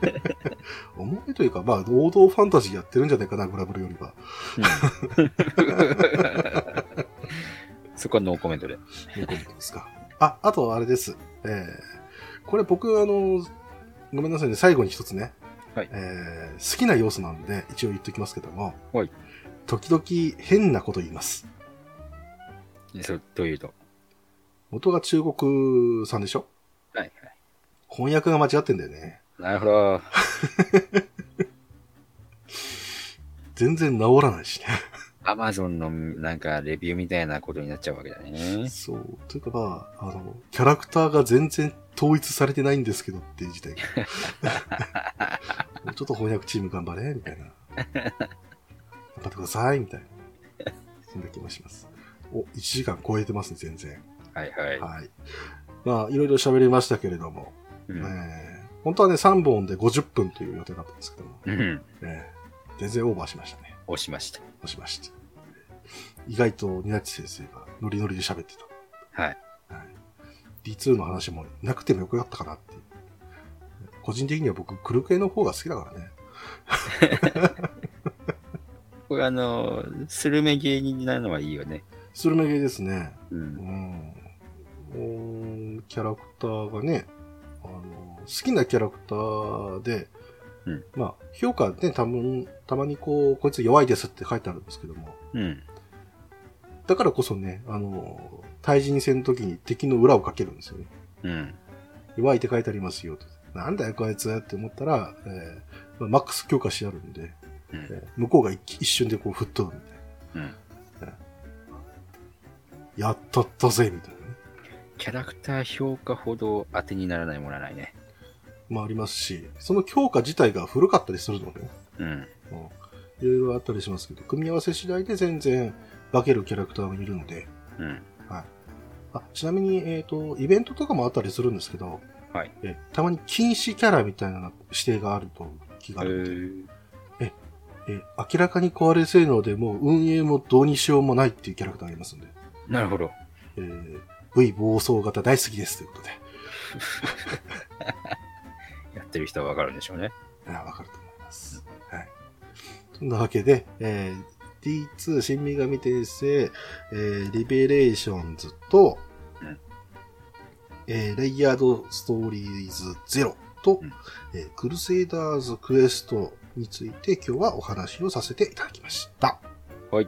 重めというか、まあ、王道ファンタジーやってるんじゃないかな、グラブルよりは。うんそこはノーコメントで。いうことですか。あ、あとあれです。えーこれ僕、あの、ごめんなさいね、最後に一つね。はいえー好きな要素なんで、一応言っときますけども。はい時々変なこと言います。そうというと？元が中国さんでしょ？はい翻訳が間違ってんだよね。はい。なるほど。全然治らないしね。アマゾンのなんかレビューみたいなことになっちゃうわけだね。そう。というかまあ、あの、キャラクターが全然統一されてないんですけどっていう事態が。もうちょっと翻訳チーム頑張れ、みたいな。頑張ってください、みたいな。そんな気もします。お、1時間超えてますね、全然。はいはい。はい。まあ、いろいろ喋りましたけれども、うんえー本当はね、3本で50分という予定だったんですけども、うん。えー全然オーバーしましたね。押しました。押しました。意外と、ニナッチ先生がノリノリで喋ってた。はい。はい、D2 の話もなくてもよくなったかなっていう。個人的には僕、クル系の方が好きだからね。これあの、スルメ芸人になるのはいいよね。スルメゲーですね。う。うんん。おーキャラクターがね、好きなキャラクターで、うんまあ、評価ね、たまに、たまにこう、こいつ弱いですって書いてあるんですけども、うん。だからこそね、あの、対人戦の時に敵の裏をかけるんですよね。うん。弱いって書いてありますよと。なんだよこいつって思ったら、えーまあマックス強化してあるんで、うんえー向こうが一一瞬でこう吹っ飛ぶみたいうん。な。やっとったぜみたいなね。キャラクター評価ほど当てにならないものはないね。まあありますし、その強化自体が古かったりするのでね、うん。うんいろいろあったりしますけど、組み合わせ次第で全然化けるキャラクターがいるので、うん。あちなみに、えっ、と、イベントとかもあったりするんですけど、はい。えたまに禁止キャラみたいな指定があると気があえるので、ー、え明らかに壊れ性能でもう運営もどうにしようもないっていうキャラクターがいますんで、なるほど。えー V 暴走型大好きですということで、や ってる人はわかるんでしょうね。あわかると思います。はい。そんなわけで、えー D2 真女神転生、えーリベレーションズと、うんえーレイヤードストーリーズゼロと、うんえークルセイダーズクエストについて今日はお話をさせていただきました。はい。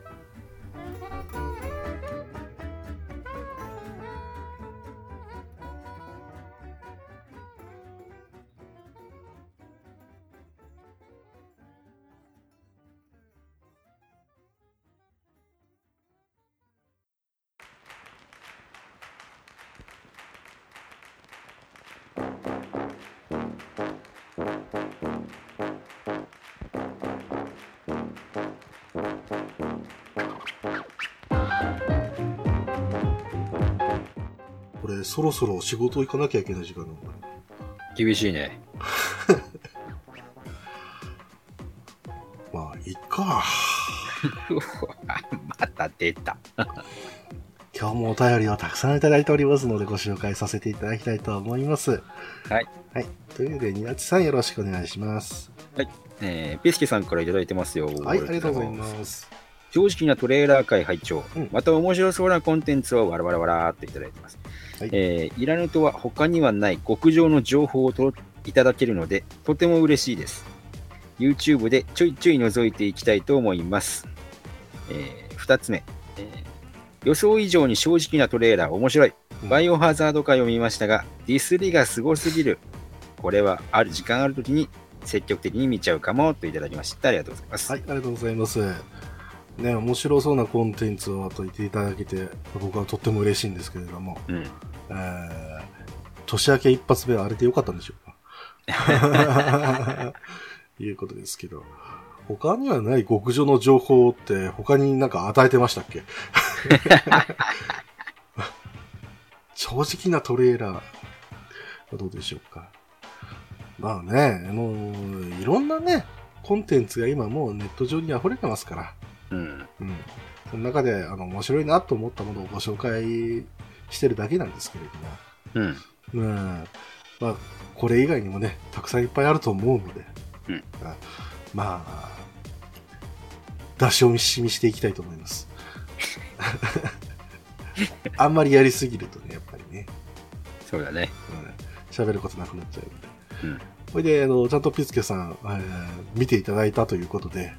そろそろ仕事行かなきゃいけない時間なのかな。厳しいね。まあ、いっか。また出た。今日もお便りをたくさんいただいておりますので、ご紹介させていただきたいと思います。はい。はい。というわけで、ニナチさんよろしくお願いします。えー、ピースケさんからいただいてますよ。はい、ありがとうございます。正直なトレーラー界拝聴、うんまた面白そうなコンテンツをわらわらわらーっといただいてます。はいえーいらぬとは他にはない極上の情報をといただけるので、とても嬉しいです。YouTube でちょいちょい覗いていきたいと思います。え2つ目、えー予想以上に正直なトレーラー面白い。うんバイオハザード界を見ましたが、ディスりがすごすぎる。これはある時間あるときに積極的に見ちゃうかもといただきました。ありがとうございます。はい、ありがとうございます。ね、面白そうなコンテンツをと言っていただけて、僕はとっても嬉しいんですけれども、うん。えー、年明け一発目はあれでよかったんでしょうか？いうことですけど、他にはない極上の情報って他になんか与えてましたっけ？正直なトレーラーはどうでしょうか？まあね、あのいろんなね、コンテンツが今もうネット上に溢れてますから、うん。うん。その中で、あの、面白いなと思ったものをご紹介してるだけなんですけれども、うん。うん。まあ、これ以外にもね、たくさんいっぱいあると思うので、うんあまあ、出し惜しみしていきたいと思います。あんまりやりすぎるとね、やっぱりね、そうだね。うん喋ることなくなっちゃうので。うん。それで、あの、ちゃんとピスケさん、えー見ていただいたということで、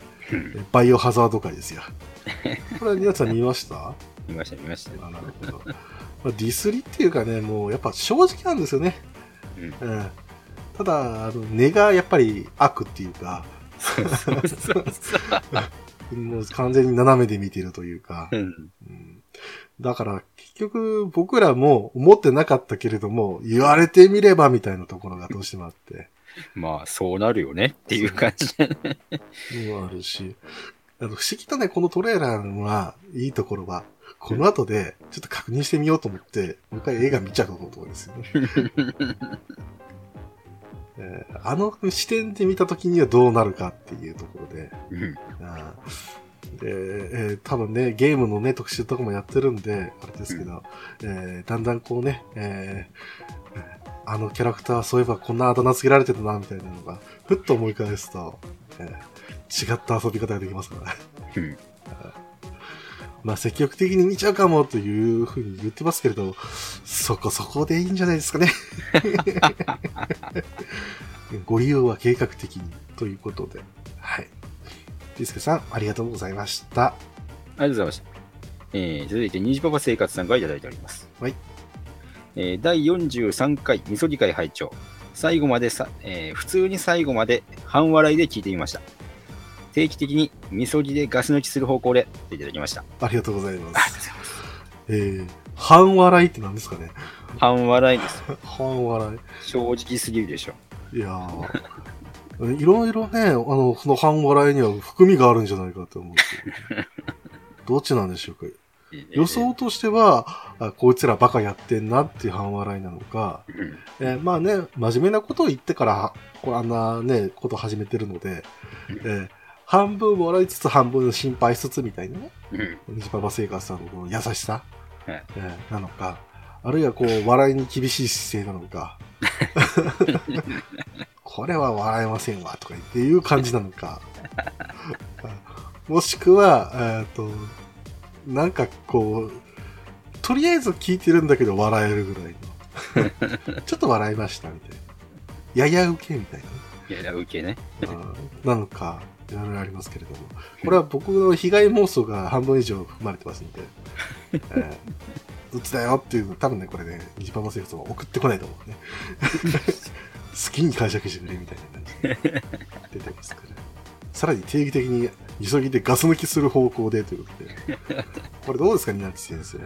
バイオハザード会ですよ。これは皆さん見ました？見ました、見ました。あなるほど。まあ、ディスりっていうかね、もうやっぱ正直なんですよね。うん。うん。ただ、あの根がやっぱり悪っていうか。もう完全に斜めで見てるというか、うん。うん、だから結局僕らも思ってなかったけれども、言われてみればみたいなところがどうしてもあって、まあ、そうなるよねっていう感じだね。のもあるし、あの不思議とね、このトレーラーのはいいところは、この後でちょっと確認してみようと思って、もう一回映画見ちゃうところですよね。えーあの視点で見たときにはどうなるかっていうところで、うん。あーで、えー多分ね、ゲームのね、特集とかもやってるんで、あれですけど、えーだんだんこうね、えーあのキャラクターはそういえばこんなあだ名つけられてたな、みたいなのが、ふっと思い返すと、えー違った遊び方ができますからね。うん。まあ積極的に見ちゃうかもというふうに言ってますけれど、そこそこでいいんじゃないですかね。ご利用は計画的にということで。はい。ピースケさん、ありがとうございました。ありがとうございました。えー、続いて、虹パパ生活さんがいただいております。はい。えー、第43回、みそぎ会拝聴最後までさ、えー普通に最後まで半笑いで聞いてみました。定期的にみそぎでガス抜きする方向で、といただきました。ありがとうございます。ございます。えー、半笑いって何ですかね？半笑いです。半笑正直すぎるでしょ。い。いやー、いろいろね、あの、その半笑いには含みがあるんじゃないかと思うど、どっちなんでしょうか？えー予想としては、あこいつらバカやってんなっていう半笑いなのか、うんえーまあね、真面目なことを言ってから、こうあんなね、ことを始めてるので、えー半分笑いつつ半分心配しつつみたいなね、うん。西パパ生活さんのこの優しさ、はいえーなのか、あるいはこう、笑いに厳しい姿勢なのか、これは笑えませんわとか言っていう感じなのか、もしくは、えーっと、なんかこう、とりあえず聞いてるんだけど笑えるぐらいの。ちょっと笑いましたみたいな。やや受けみたいいや、受けね。なのか、いろいろありますけれども。これは僕の被害妄想が半分以上含まれてますので、えーどっちだよっていうの多分ね、これね、ニジパパ生活は送ってこないと思うね。好きに解釈してくれみたいな感じで出てますから。さらに定期的に急ぎでガス抜きする方向でということで。これどうですか、ニナチ先生。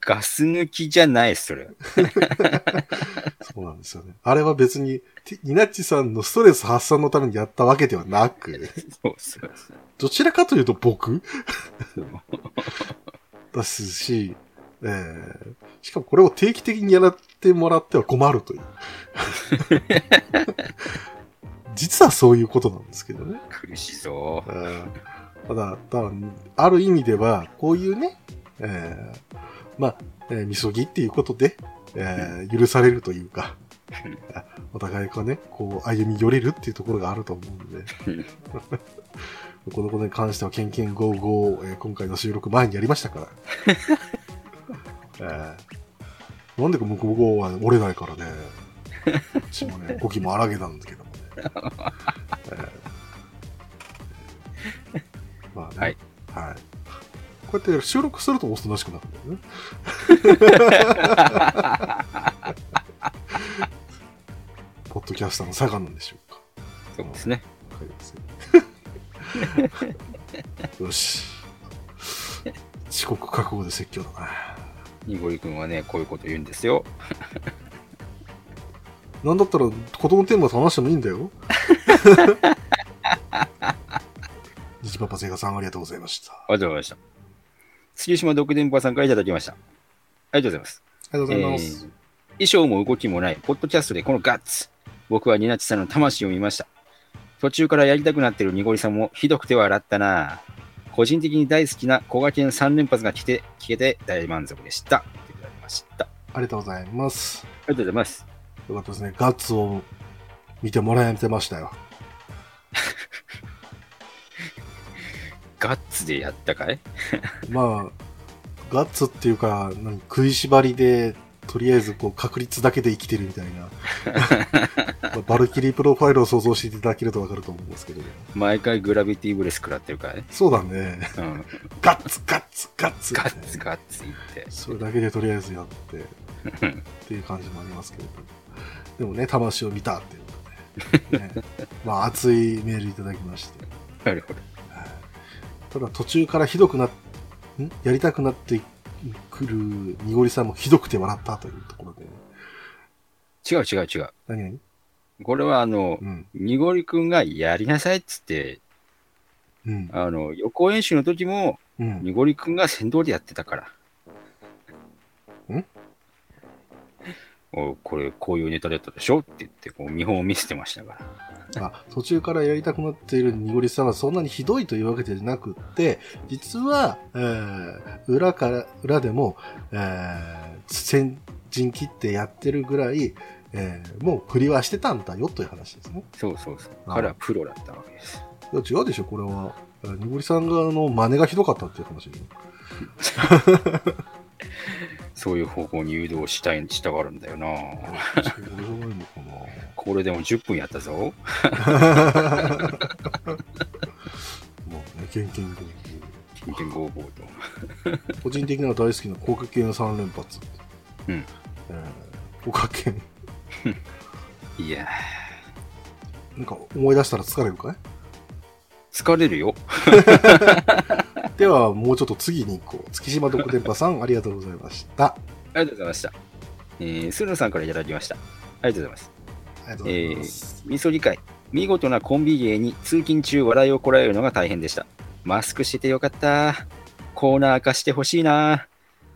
ガス抜きじゃないそれ。そうなんですよね。あれは別に、てニナッチさんのストレス発散のためにやったわけではなく、そうそうそうどちらかというと僕？ですし、えー、しかもこれを定期的にやってもらっては困るという。実はそういうことなんですけどね。苦しそえーただ、ただ、ある意味では、こういうね、えーまあ、えー、みそぎっていうことで、えー許されるというか、あ お互いがね、こう、歩み寄れるっていうところがあると思うんで、このことに関しては、ケンケンゴーゴー、えー今回の収録前にやりましたから。えーなんでか向こうゴーは折れないからね、こっちもね、語気も荒げなんですけどもね。えーまあね、はい。はい。こうやって収録するとおとなしくなるんだよね。ポッドキャスターの差がなんでしょうか。そうですね。わかりません。よし。遅刻覚悟で説教だな。にごりくんはね、こういうこと言うんですよ。なんだったら子供テーマと話してもいいんだよ。日パパセガさんありがとうございました。あありがとうございました。月島独電波さんからいただきました。ありがとうございます。りがとうございます。衣装も動きもない、ポッドキャストでこのガッツ。僕はニナチさんの魂を見ました。途中からやりたくなってるニゴリさんもひどくて笑ったな個人的に大好きな小賀県3連発が来て、聞けて大満足でした。といただきました。あありがとうございます。りがとうございます。よかったですね。ガッツを見てもらえてましたよ。ガッツでやったかい？まあ、ガッツっていうか、何食いしばりで、とりあえずこう確率だけで生きてるみたいな。まあバルキリープロファイルを想像していただけるとわかると思うんですけど、毎回グラビティブレス食らってるからね。そうだね。うん。ガッツ、ガッツ、ガッツ、ガッツガッツ言って。それだけでとりあえずやって、っていう感じもありますけれど。でもね、魂を見たっていうことで、ね。まあ、熱いメールいただきまして。なるほど。ただ途中からひどくなっ、ん？やりたくなってくるにごりさんもひどくて笑ったというところで。違う違う違う。何々これはあの、うん。にごりくんがやりなさいっつって、うん。あの、予行演習の時も、うん。にごりくんが先導でやってたから。ん？おこれ、こういうネタだったでしょ？って言って、こう、見本を見せてましたから。あ途中からやりたくなっているにごりさんはそんなにひどいというわけではなくって、実は、えー裏から、裏でも、えー先陣切ってやってるぐらい、えーもう振りはしてたんだよという話ですね。そうそうそう。あ彼はプロだったわけです。いや違うでしょ、これは。えーにごりさんがあの真似がひどかったっていう話で。そういう方向に誘導したい、したがるんだよな。違ういのかな。これでも10分やったぞ。もうね、ケンケンゴー金券55と。個人的には大好きな広角系の3連発。うん。えー、広角系、いやなんか思い出したら疲れるかい？ー、疲れるよ。では、もうちょっと次に行こう。月島独電波さん、ありがとうございました。ありがとうございました。えー、スルさんからいただきました。ありがとうございます。ありがとうございます。みそ理解。見事なコンビ芸に通勤中笑いをこらえるのが大変でした。マスクしててよかった。コーナー化してほしいな。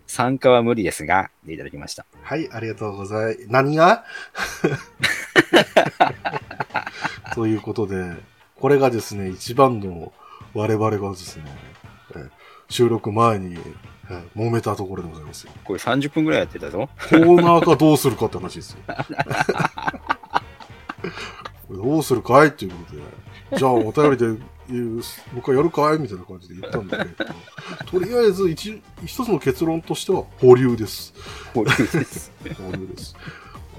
参加は無理ですが、でいただきました。はい、ありがとうございます。何が？ということで、これがですね、一番の我々がですね、えー収録前に、えー揉めたところでございますよ。これ30分ぐらいやってたぞ。コーナー化どうするかって話ですよ。これどうするかいっていうことで、じゃあお便りで言う、僕はやるかいみたいな感じで言ったんだけど、とりあえず一一つの結論としては保留です。こういうです。保留です。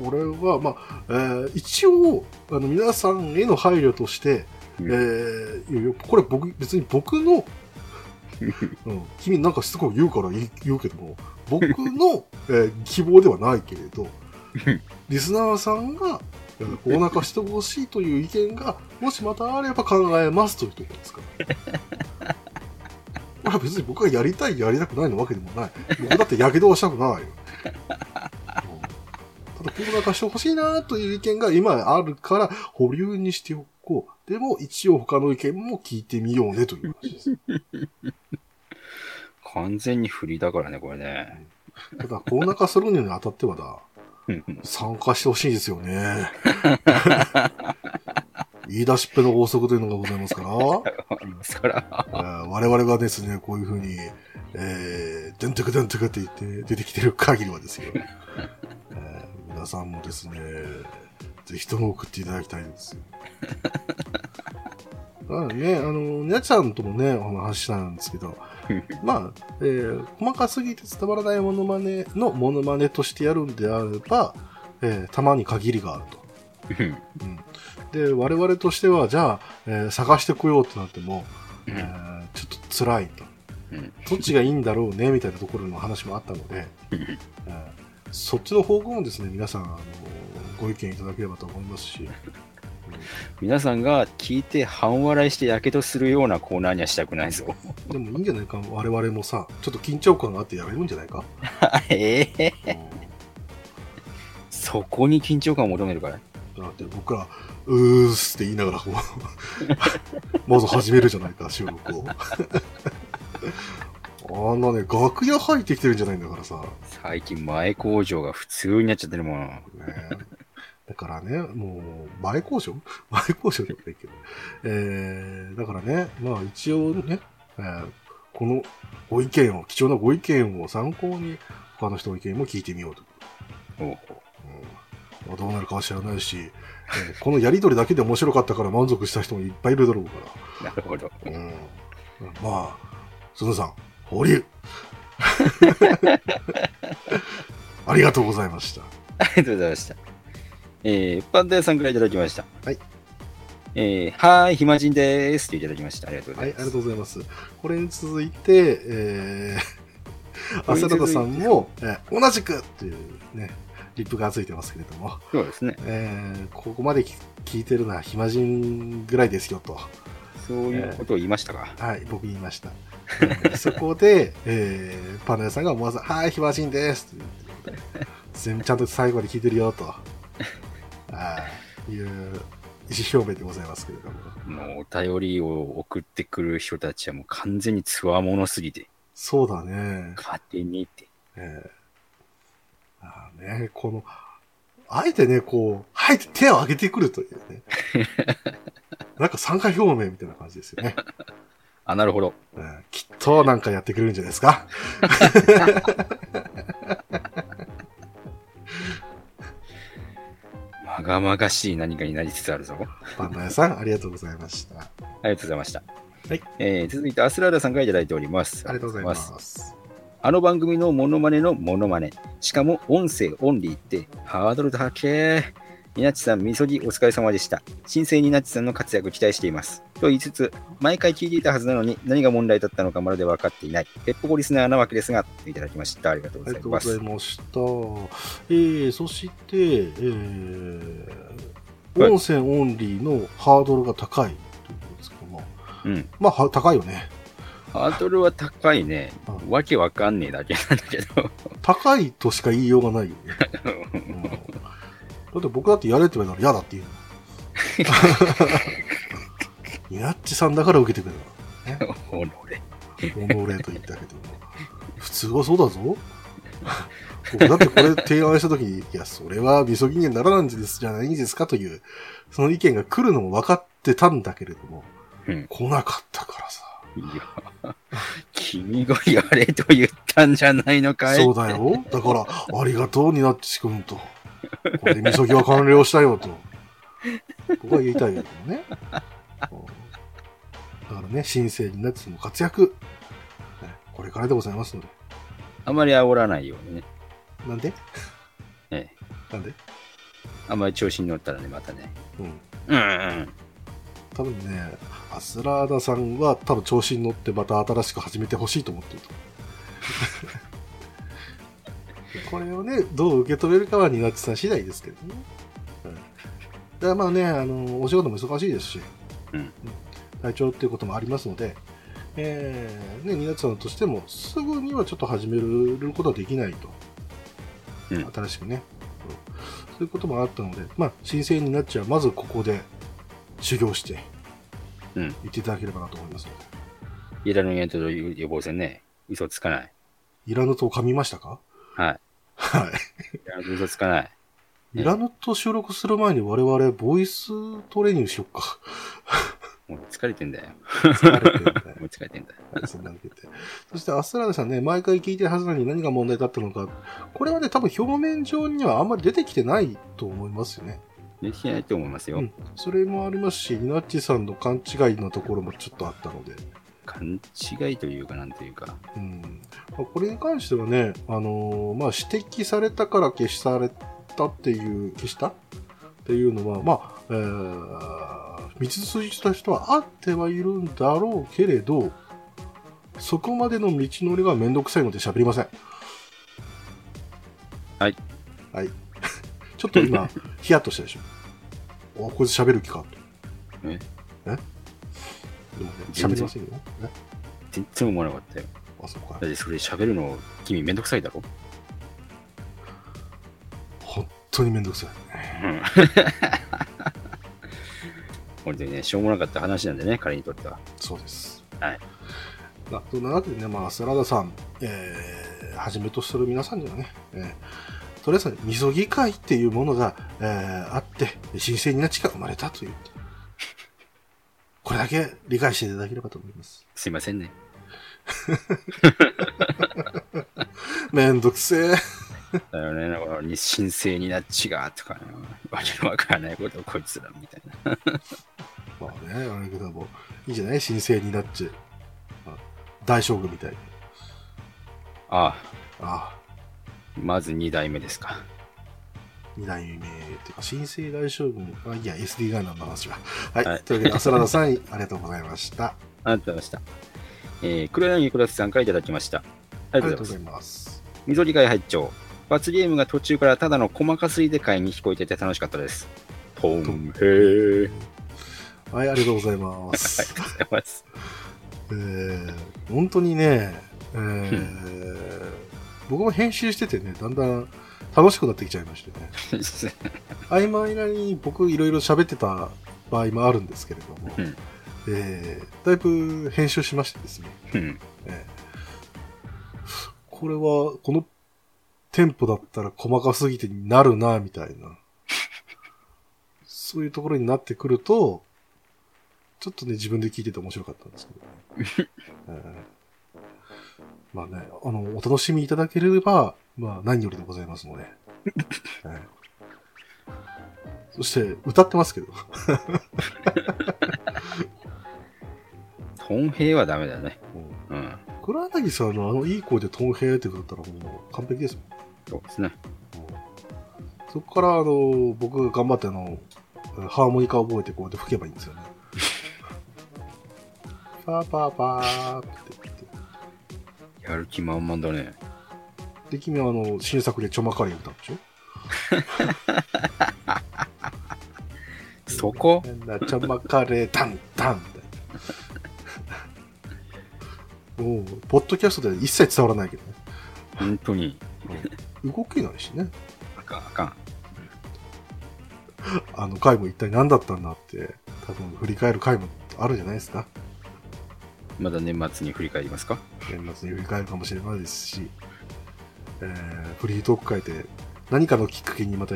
これは、まあ、えー一応、あの、皆さんへの配慮として、うんえーこれ僕、別に僕の、うん、君なんかしつこく言うから言うけども、僕の、えー希望ではないけれど、リスナーさんが、えーお腹してほしいという意見が、もしまたあれば考えますというところですから。これは別に僕がやりたい、やりたくないのわけでもない。僕だってやけどはしたくないよ。うんただ、コーナー化してほしいなという意見が今あるから、保留にしておこう。でも、一応他の意見も聞いてみようねという話です。完全に振りだからね、これね。ただ、コロナ化するにあたってはだ、参加してほしいですよね。言い出しっぺの法則というのがございますから、ありますから。えー我々がですね、こういうふうに、えー、でんてくでんてくって言って出てきてる限りはですよ。えー皆さんもですね、ぜひとも送っていただきたいんですよ。だからね、あの、にゃちゃんともね、お話ししたんですけど、まあ、えー細かすぎて伝わらないモノマネのモノマネとしてやるんであれば、えーたまに限りがあると。うんうん、で、我々としては、じゃあ、えー探してこようってなっても、えうんーちょっと辛いと。うんどっちがいいんだろうね、みたいなところの話もあったので、うんえーそっちの方向もですね、皆さん、あのご意見いただければと思いますし、皆さんが聞いて半笑いしてやけどするようなコーナーにはしたくないぞ。う んでもいいんじゃないか、我々もさ、ちょっと緊張感があってやれるんじゃないか？ええうんそこに緊張感を求めるから。だって僕ら、うーすって言いながらまず始めるじゃないか、収録を。あんなね、楽屋入ってきてるんじゃないんだからさ。最近前工場が普通になっちゃってるもん。ね、だからね、もう、前交渉？前交渉じゃないけど。えー、だからね、まあ一応ね、えーこのご意見を、貴重なご意見を参考に、他の人の意見も聞いてみようと。ほうんまあどうなるかは知らないし、えーこのやりとりだけで面白かったから満足した人もいっぱいいるだろうかうなるほど。ら。うん、まあ、すずさん、保留 ありがとうございました。ありがとうございました。えー、パンダ屋さんからいただきました。はい。えー、はーい、暇人でーすっていただきました。ありがとうごはい、ありがざいます。とうございます。これに続いて、えー、浅田さんも、えー同じくっていうね、リップがついてますけれども、そうですね。えーここまで聞聞いてるのは暇人ぐらいですよと。そういうことを言いましたか。はい、僕言いました。え ーそこで、えーパンダ屋さんが思わず、はい、暇人です全部ちゃんと最後まで聞いてるよと。はいいう意思表明でございますけれども。もうお便りを送ってくる人たちはもう完全につわものすぎて、そうだね。勝手にって。ええああね、この、あえてね、こう、はいって手を挙げてくるというね。なんか参加表明みたいな感じですよね。あ、なるほど。ええきっとなんかやってくれるんじゃないですか。がまがしい何かになりつつあるぞ。パンダ屋さん、ありがとうございました。ありがとうございました。はい。えー、続いて、アスラーダさんからいただいております。ありがとうございます。あの番組のモノマネのモノマネ。しかも音声オンリーってハードル高え。ニナッチさん、みそぎお疲れ様でした。新生ニナッチさんの活躍期待しています。と言いつつ、毎回聞いていたはずなのに何が問題だったのかまるで分かっていない。ペッポコリスナーなわけですが、といただきました。ありがとうありございますがとうござい。ました。えー、そして、えー、はい音声オンリーのハードルが高いということですけども、うん。まあ、は高いよね。ハードルは高いね。うんわけわかんねえだけなんだけど。高いとしか言いようがないよね。うんだって僕だってやれって言われたら嫌だって言うの。ニナッチさんだから受けてくれた。ほれ。おのれと言ったけども。普通はそうだぞ。僕だってこれ提案したときに、いや、それはみそぎにはならないんですじゃないんですかという、その意見が来るのも分かってたんだけれども、うん来なかったからさ。いや、君がやれと言ったんじゃないのかいそうだよ。だから、ありがとう、ニナッチ君と。これでみそぎは完了したよと。僕は言いたいけどね。うんだからね、新生ニナッチの活躍、ねこれからでございますので。あまり煽らないようにね。なんで？ええ。なんで？あんまり調子に乗ったらね、またね。うん。うんうん。多分ね、アスラーダさんは多分調子に乗ってまた新しく始めてほしいと思ってると。これをね、どう受け止めるかはニナッチさん次第ですけどね。うん、だからまあね、あの、お仕事も忙しいですし、うん体調っていうこともありますので、えー、ね、ニナッチさんとしてもすぐにはちょっと始めることはできないと。うん新しくね、うんそういうこともあったので、まあ、新生ニナッチはまずここで修行して、うん。言っていただければなと思いますので。イラのイエントと予防線ね。嘘つかない。いらぬと噛みましたか？はい。はい。いや、嘘つかない。イラヌと収録する前に我々、ボイストレーニングしよっか。もう疲れてんだよ。疲れてるんでもう疲れてんだよ。はい、そんなわけで。そして、アストラダさんね、毎回聞いてるはずなのに何が問題だったのか。これはね、多分表面上にはあんまり出てきてないと思いますよね。できないと思いますよ。うんそれもありますし、ニナッチさんの勘違いのところもちょっとあったので。勘違いというか、なんというか。うん。まあこれに関してはね、あのーまあ、指摘されたから消しされたっていう、消したっていうのは、まあ、えー、道筋としてはあってはいるんだろうけれど、そこまでの道のりがめんどくさいので喋りません。はい。はい。ちょっと今、ヒヤッとしたでしょ。お、こいつ喋る気かと。え？え？喋りませんよ。え？全然思わなかったよ。あ、そこかだ。ってそれ喋るの、君めんどくさいだろ？本当にめんどくさい。うん。本当にね、しょうもなかった話なんでね、彼にとっては。そうです。はい。まあ、そんなわけでね、まあ、スラダさん、えー、はじめとする皆さんにはね、えー、とりあえず、みそぎ会っていうものが、えー、あって、神聖な地が生まれたという。これだけ理解していただければと思います。すいませんね。めんどくせえ。だよね、なんか、日神聖になっちが、とか、わけのわからないことをこいつら、みたいな。まあね、あれけども、いいじゃない？神聖になっち大将軍みたいに。ああ、ああ、まず二代目ですか。二代目っていうか、神聖大将軍、あ、いや、SD ガンナの話は。はい。はいというわけで、アスラダさん、ありがとうございました。ありがとうございました。えー、黒柳黒瀬さんからいただきました。あありがとうございます。います。みぞり会拝聴罰ゲームが途中からただの細かすぎで会に聞こえてて楽しかったです。トンヘー。はい、ありがとうございま ありがとうす。ございます。えー、本当にね、えー、僕も編集しててね、だんだん楽しくなってきちゃいましてね。合間合間に僕いろいろ喋ってた場合もあるんですけれども、うんえー、だいぶ編集しましてですね、うん。えーこれは、このテンポだったら細かすぎてになるな、みたいな。そういうところになってくると、ちょっとね、自分で聞いてて面白かったんですけどね。えーまあね、あの、お楽しみいただければ、まあ何よりでございますので。え ーそして、歌ってますけど。トンヘイはダメだね。うんうん。黒柳さんのあのいい声でトンヘイって歌ったらもう完璧ですもん。そうですね。そこから、あの、僕が頑張ってあの、ハーモニカを覚えてこうやって吹けばいいんですよね。パーパーパーって言って。やる気満々だね。で、君はあの、新作でちょまかり歌うんでしょそこ？変なちょまかれ、タンタンみたいな。もう、ポッドキャストでは一切伝わらないけどね。本当に。動けないしね。あかん、あかん。あの回も一体何だったんだって、多分振り返る回もあるじゃないですか。まだ年末に振り返りますか？年末に振り返るかもしれないですし、えーフリートーク会で何かのきっかけにまた、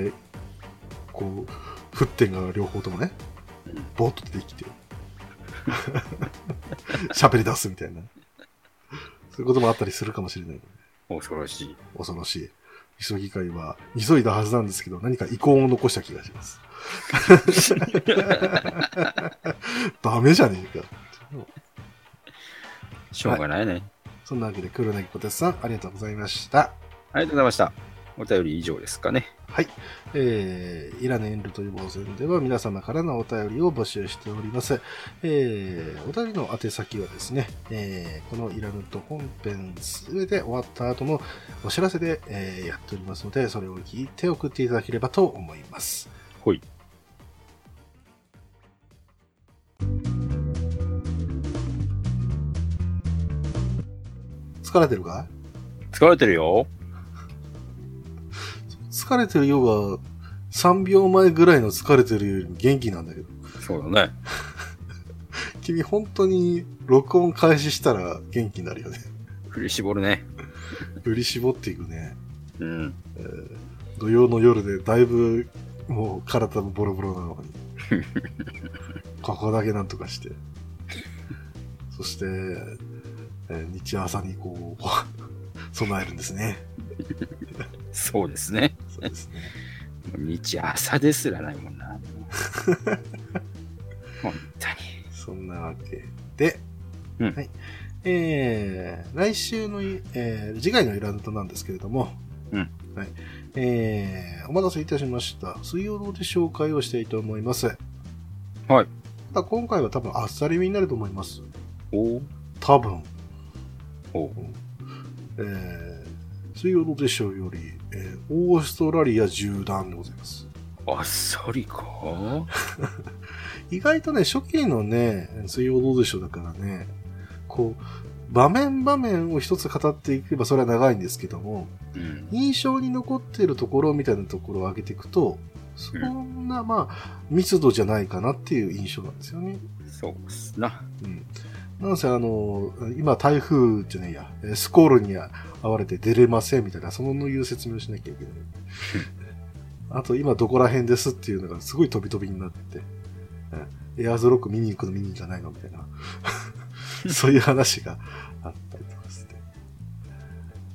こう、沸点が両方ともね、うんボーっと出てきて、喋り出すみたいな。そういうこともあったりするかもしれないので、恐ろしい。恐ろしい。急ぎ会は、急いだはずなんですけど、何か遺恨を残した気がします。ダメじゃねえか。しょうがないね。そんなわけで、黒柳小鉄さん、ありがとうございました。ありがとうございました。お便り以上ですかね。はい。えー、イラネンルという防線では皆様からのお便りを募集しております。えー、お便りの宛先はですね、えー、このイラヌと本編すべて終わった後のお知らせで、えー、やっておりますので、それを聞いて送っていただければと思います。ほい。疲れてるか？疲れてるよ。疲れてるようが、3秒前ぐらいの疲れてるよりも元気なんだけど。そうだね。君本当に録音開始したら元気になるよね。振り絞るね。振り絞っていくね。うん。えー土曜の夜でだいぶもう体もボロボロなのに。ここだけなんとかして。そして、えー日朝にこう、備えるんですね。そうですね。そうですね。日朝ですらないもんな。本当に。そんなわけで、うんはい。えー、来週のい、えー次回のイラントなんですけれども、うんはい。えー、お待たせいたしました。水曜どうで紹介をしたいと思います。はい。ただ今回は多分あっさりめになると思います。おう多分。おうえー、水曜どうでしょうより、えーオーストラリア縦断でございます。あっさりか？意外とね、初期のね、水曜どうでしょうだからね、こう、場面場面を一つ語っていけばそれは長いんですけども、うん。印象に残っているところみたいなところを上げていくと、そんな、まあ、密度じゃないかなっていう印象なんですよね。そうっすな。うん。なんせあの、今台風じゃねえや、えースコールに遭われて出れませんみたいな、そのいう説明をしなきゃいけない。あと今どこら辺ですっていうのがすごい飛び飛びになって、うんエアーズロック見に行くの見に行かないのみたいな、そういう話があったりとかして。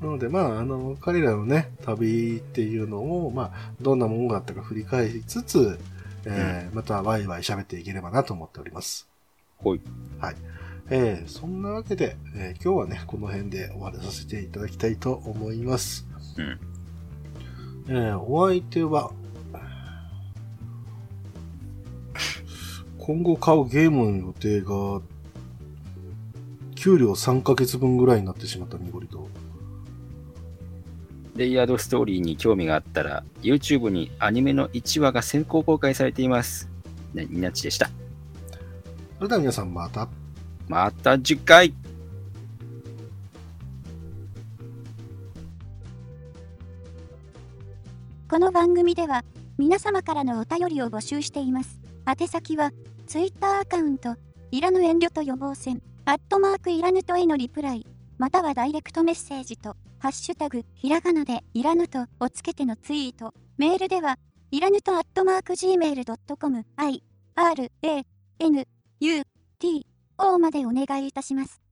なのでまあ、あの、彼らのね、旅っていうのを、まあ、どんなものがあったか振り返りつつ、えーまたワイワイ喋っていければなと思っております。ほい。はい。えーそんなわけで、えー今日はね、この辺で終わりさせていただきたいと思います。うん。えーお相手は、今後買うゲームの予定が、給料3ヶ月分ぐらいになってしまったニゴリと、レイヤードストーリーに興味があったら、YouTube にアニメの1話が先行公開されています。ね、みなっちでした。それでは皆さんまた。また次回この番組では皆様からのお便りを募集しています。宛先は Twitter アカウント、いらぬ遠慮と予防線、アットマークいらぬとへのリプライ、またはダイレクトメッセージと、ハッシュタグ、ひらがなでいらぬとをつけてのツイート、メールでは、いらぬとアットマーク Gmail.com、i, r, a, n, u, t, 王までお願いいたします。